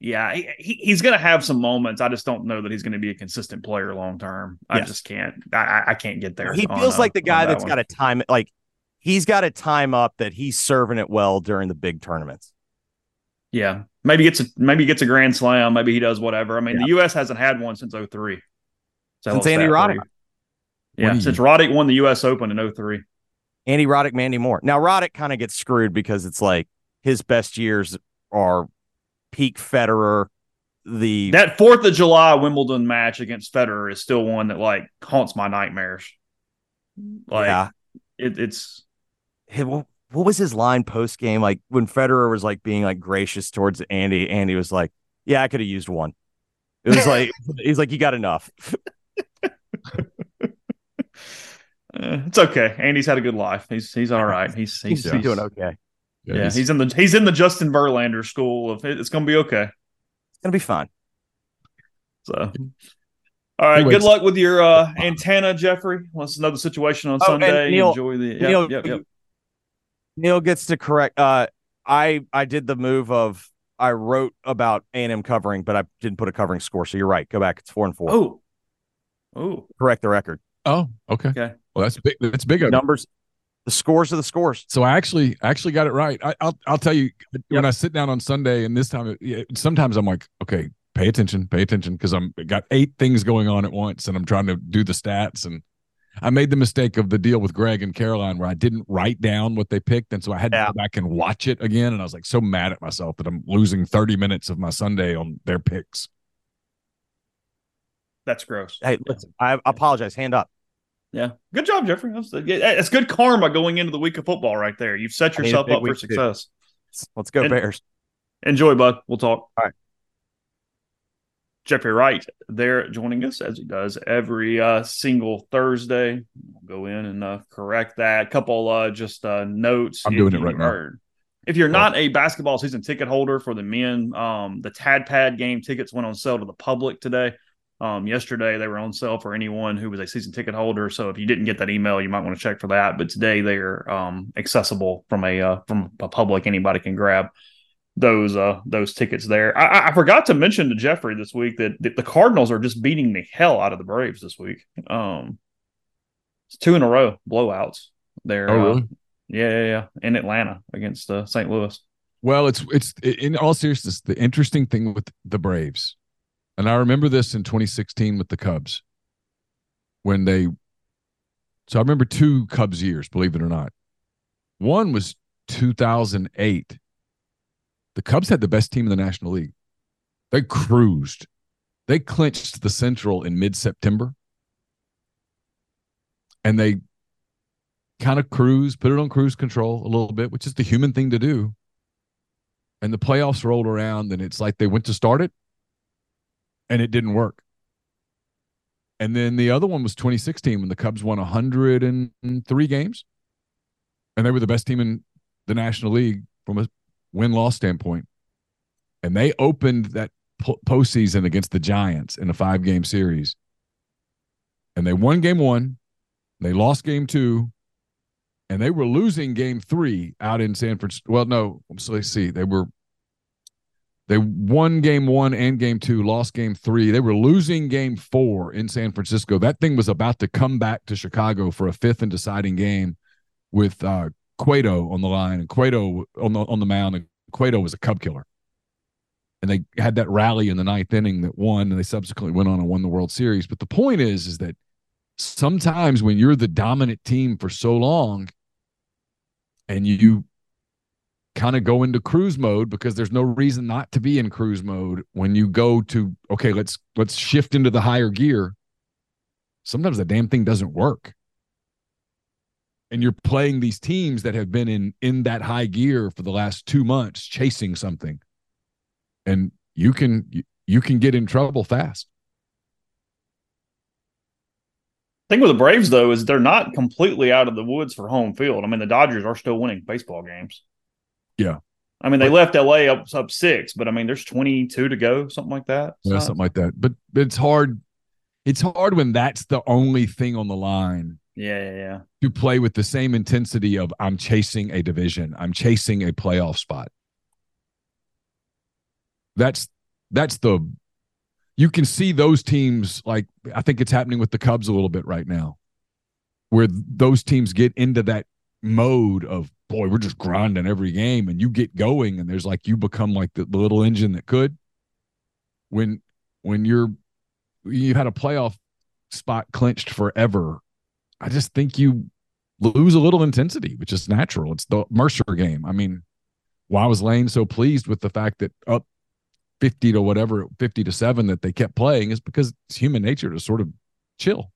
Yeah, he, he, he's going to have some moments. I just don't know that he's going to be a consistent player long term. I Yes. just can't. I- I, can't get there. He on, feels like the guy that that's one. got a time. Like he's got a time up that he's serving it well during the big tournaments. Yeah, maybe gets a maybe he gets a grand slam. Maybe he does whatever. I mean, the U.S. hasn't had one since 03. So Since Andy Roddick. Yeah, since Roddick won the U.S. Open in 03. Andy Roddick, Mandy Moore. Now Roddick kind of gets screwed because it's like his best years are peak Federer. The That Fourth of July Wimbledon match against Federer is still one that like haunts my nightmares. Like yeah, it, it's Hey, what, what was his line post game? Like when Federer was like being like gracious towards Andy, Andy was like, "Yeah, I could have used one." It was like <laughs> he's like, "You got enough." uh, <laughs> it's okay. Andy's had a good life. He's he's all right. He's <laughs> he's, He's doing okay. Yeah, he's in the he's in the Justin Verlander school of it's going to be okay. It's gonna be fine. So, all right. Anyways. Good luck with your uh, antenna, Jeffrey. Let's know situation on Oh, Sunday. Neal- Enjoy the. Yep, Neal, yep, yep. Neal gets to correct. Uh, I I did the move of I wrote about A and M covering, but I didn't put a covering score. So you're right. Go back. It's four and four. Oh, oh, Correct the record. Oh, okay. Okay. Well, that's big. That's big. Numbers. The scores are the scores. So I actually actually got it right. I, I'll I'll tell you when I sit down on Sunday, and this time, yeah, sometimes I'm like, okay, pay attention, pay attention, because I'm got eight things going on at once, and I'm trying to do the stats. And I made the mistake of the deal with Greg and Caroline where I didn't write down what they picked, and so I had to go back and watch it again. And I was like so mad at myself that I'm losing 30 minutes of my Sunday on their picks. that's gross. Hey, listen. I apologize. Hand up. Yeah, good job, Jeffrey. It's good karma going into the week of football right there. You've set I need a yourself up for week, too. success. Let's go And- Bears. Enjoy, bud. We'll talk. All right. Jeffrey Wright there joining us as he does every uh, single Thursday. We'll go in and uh, correct that. couple uh, just uh, notes. I'm doing it right now. If you're not a basketball season ticket holder for the men, um, the Tad Pad game tickets went on sale to the public today. Um, yesterday they were on sale for anyone who was a season ticket holder. So if you didn't get that email, you might want to check for that. But today they're um, accessible from a uh, from a public. Anybody can grab those uh those tickets there. I, I- forgot to mention to Jeffrey this week that, that the Cardinals are just beating the hell out of the Braves this week. Um, it's two in a row blowouts. There, Oh, really? yeah, yeah, yeah, in Atlanta against uh, St. Louis. Well, it's it's in all seriousness, the interesting thing with the Braves, and I remember this in 2016 with the Cubs when they. So I remember two Cubs years, believe it or not. One was 2008. The Cubs had the best team in the National League. They cruised. They clinched the Central in mid-September, and they kind of cruised, put it on cruise control a little bit, which is the human thing to do and the playoffs rolled around and it's like they went to start it and it didn't work. And then the other one was 2016 when the Cubs won 103 games and they were the best team in the National League from a win loss standpoint. And they opened that po- postseason against the Giants in a five game series. And they won game one, they lost game two, and they were losing game three out in San Francisco. Well, no, so let's see. They were they won game one and game two, lost game three. They were losing game four in San Francisco. That thing was about to come back to Chicago for a fifth and deciding game with uh Cueto on the line and Cueto on the on the mound, and Cueto was a Cub killer. And they had that rally in the ninth inning that won, and they subsequently went on and won the World Series. But the point is, is that sometimes when you're the dominant team for so long and you kind of go into cruise mode because there's no reason not to be in cruise mode when you go to okay let's let's shift into the higher gear sometimes the damn thing doesn't work and you're playing these teams that have been in in that high gear for the last 2 months chasing something and you can you, can get in trouble fast thing with the Braves though is they're not completely out of the woods for home field. I mean, the Dodgers are still winning baseball games. Yeah. I mean, they left LA up up six, but I mean, there's 22 to go, something like that. yeah, So- something like that but, but it's hard it's hard when that's the only thing on the line Yeah, yeah, yeah. to play with the same intensity of I'm chasing a division, I'm chasing a playoff spot. That's that's the you can see those teams like I think it's happening with the Cubs a little bit right now, where those teams get into that mode of boy, we're just grinding every game, and you get going, and there's like you become like the, the little engine that could. When when you're you had a playoff spot clinched forever, I just think you lose a little intensity, which is natural. It's the Mercer game. I mean, why was Lane so pleased with the fact that up 50 to whatever 50 to 7 that they kept playing is because it's human nature to sort of chill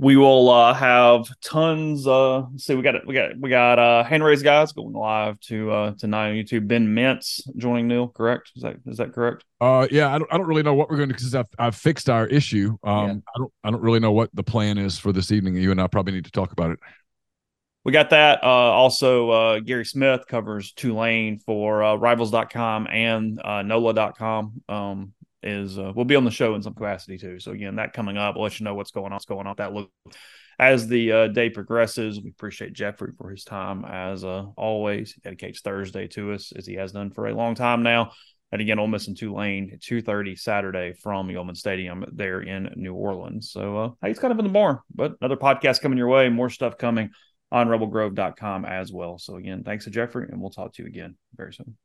we will uh, have tons uh see we got it we got we got uh hand raised guys going live to uh tonight on youtube. Ben mintz joining neal correct? Is that is that correct? Uh yeah i don't, I don't really know what we're going to because I've, I've fixed our issue. Um Yeah. i don't i don't really know what the plan is for this evening. You and i probably need to talk about it. We got that uh also uh gary smith covers tulane for uh rivals.com and uh nola.com um is uh, will be on the show in some capacity too so again that coming up we'll let you know what's going on what's going on that look as the uh, day progresses we appreciate jeffrey for his time as uh, always he dedicates thursday to us as he has done for a long time now and again Ole Miss and Tulane 2:30 Saturday from Yulman Stadium there in New Orleans. So uh, he's kind of in the barn, but another podcast coming your way, more stuff coming on rebelgrove.com as well. So again, thanks to Jeffrey, and we'll talk to you again very soon.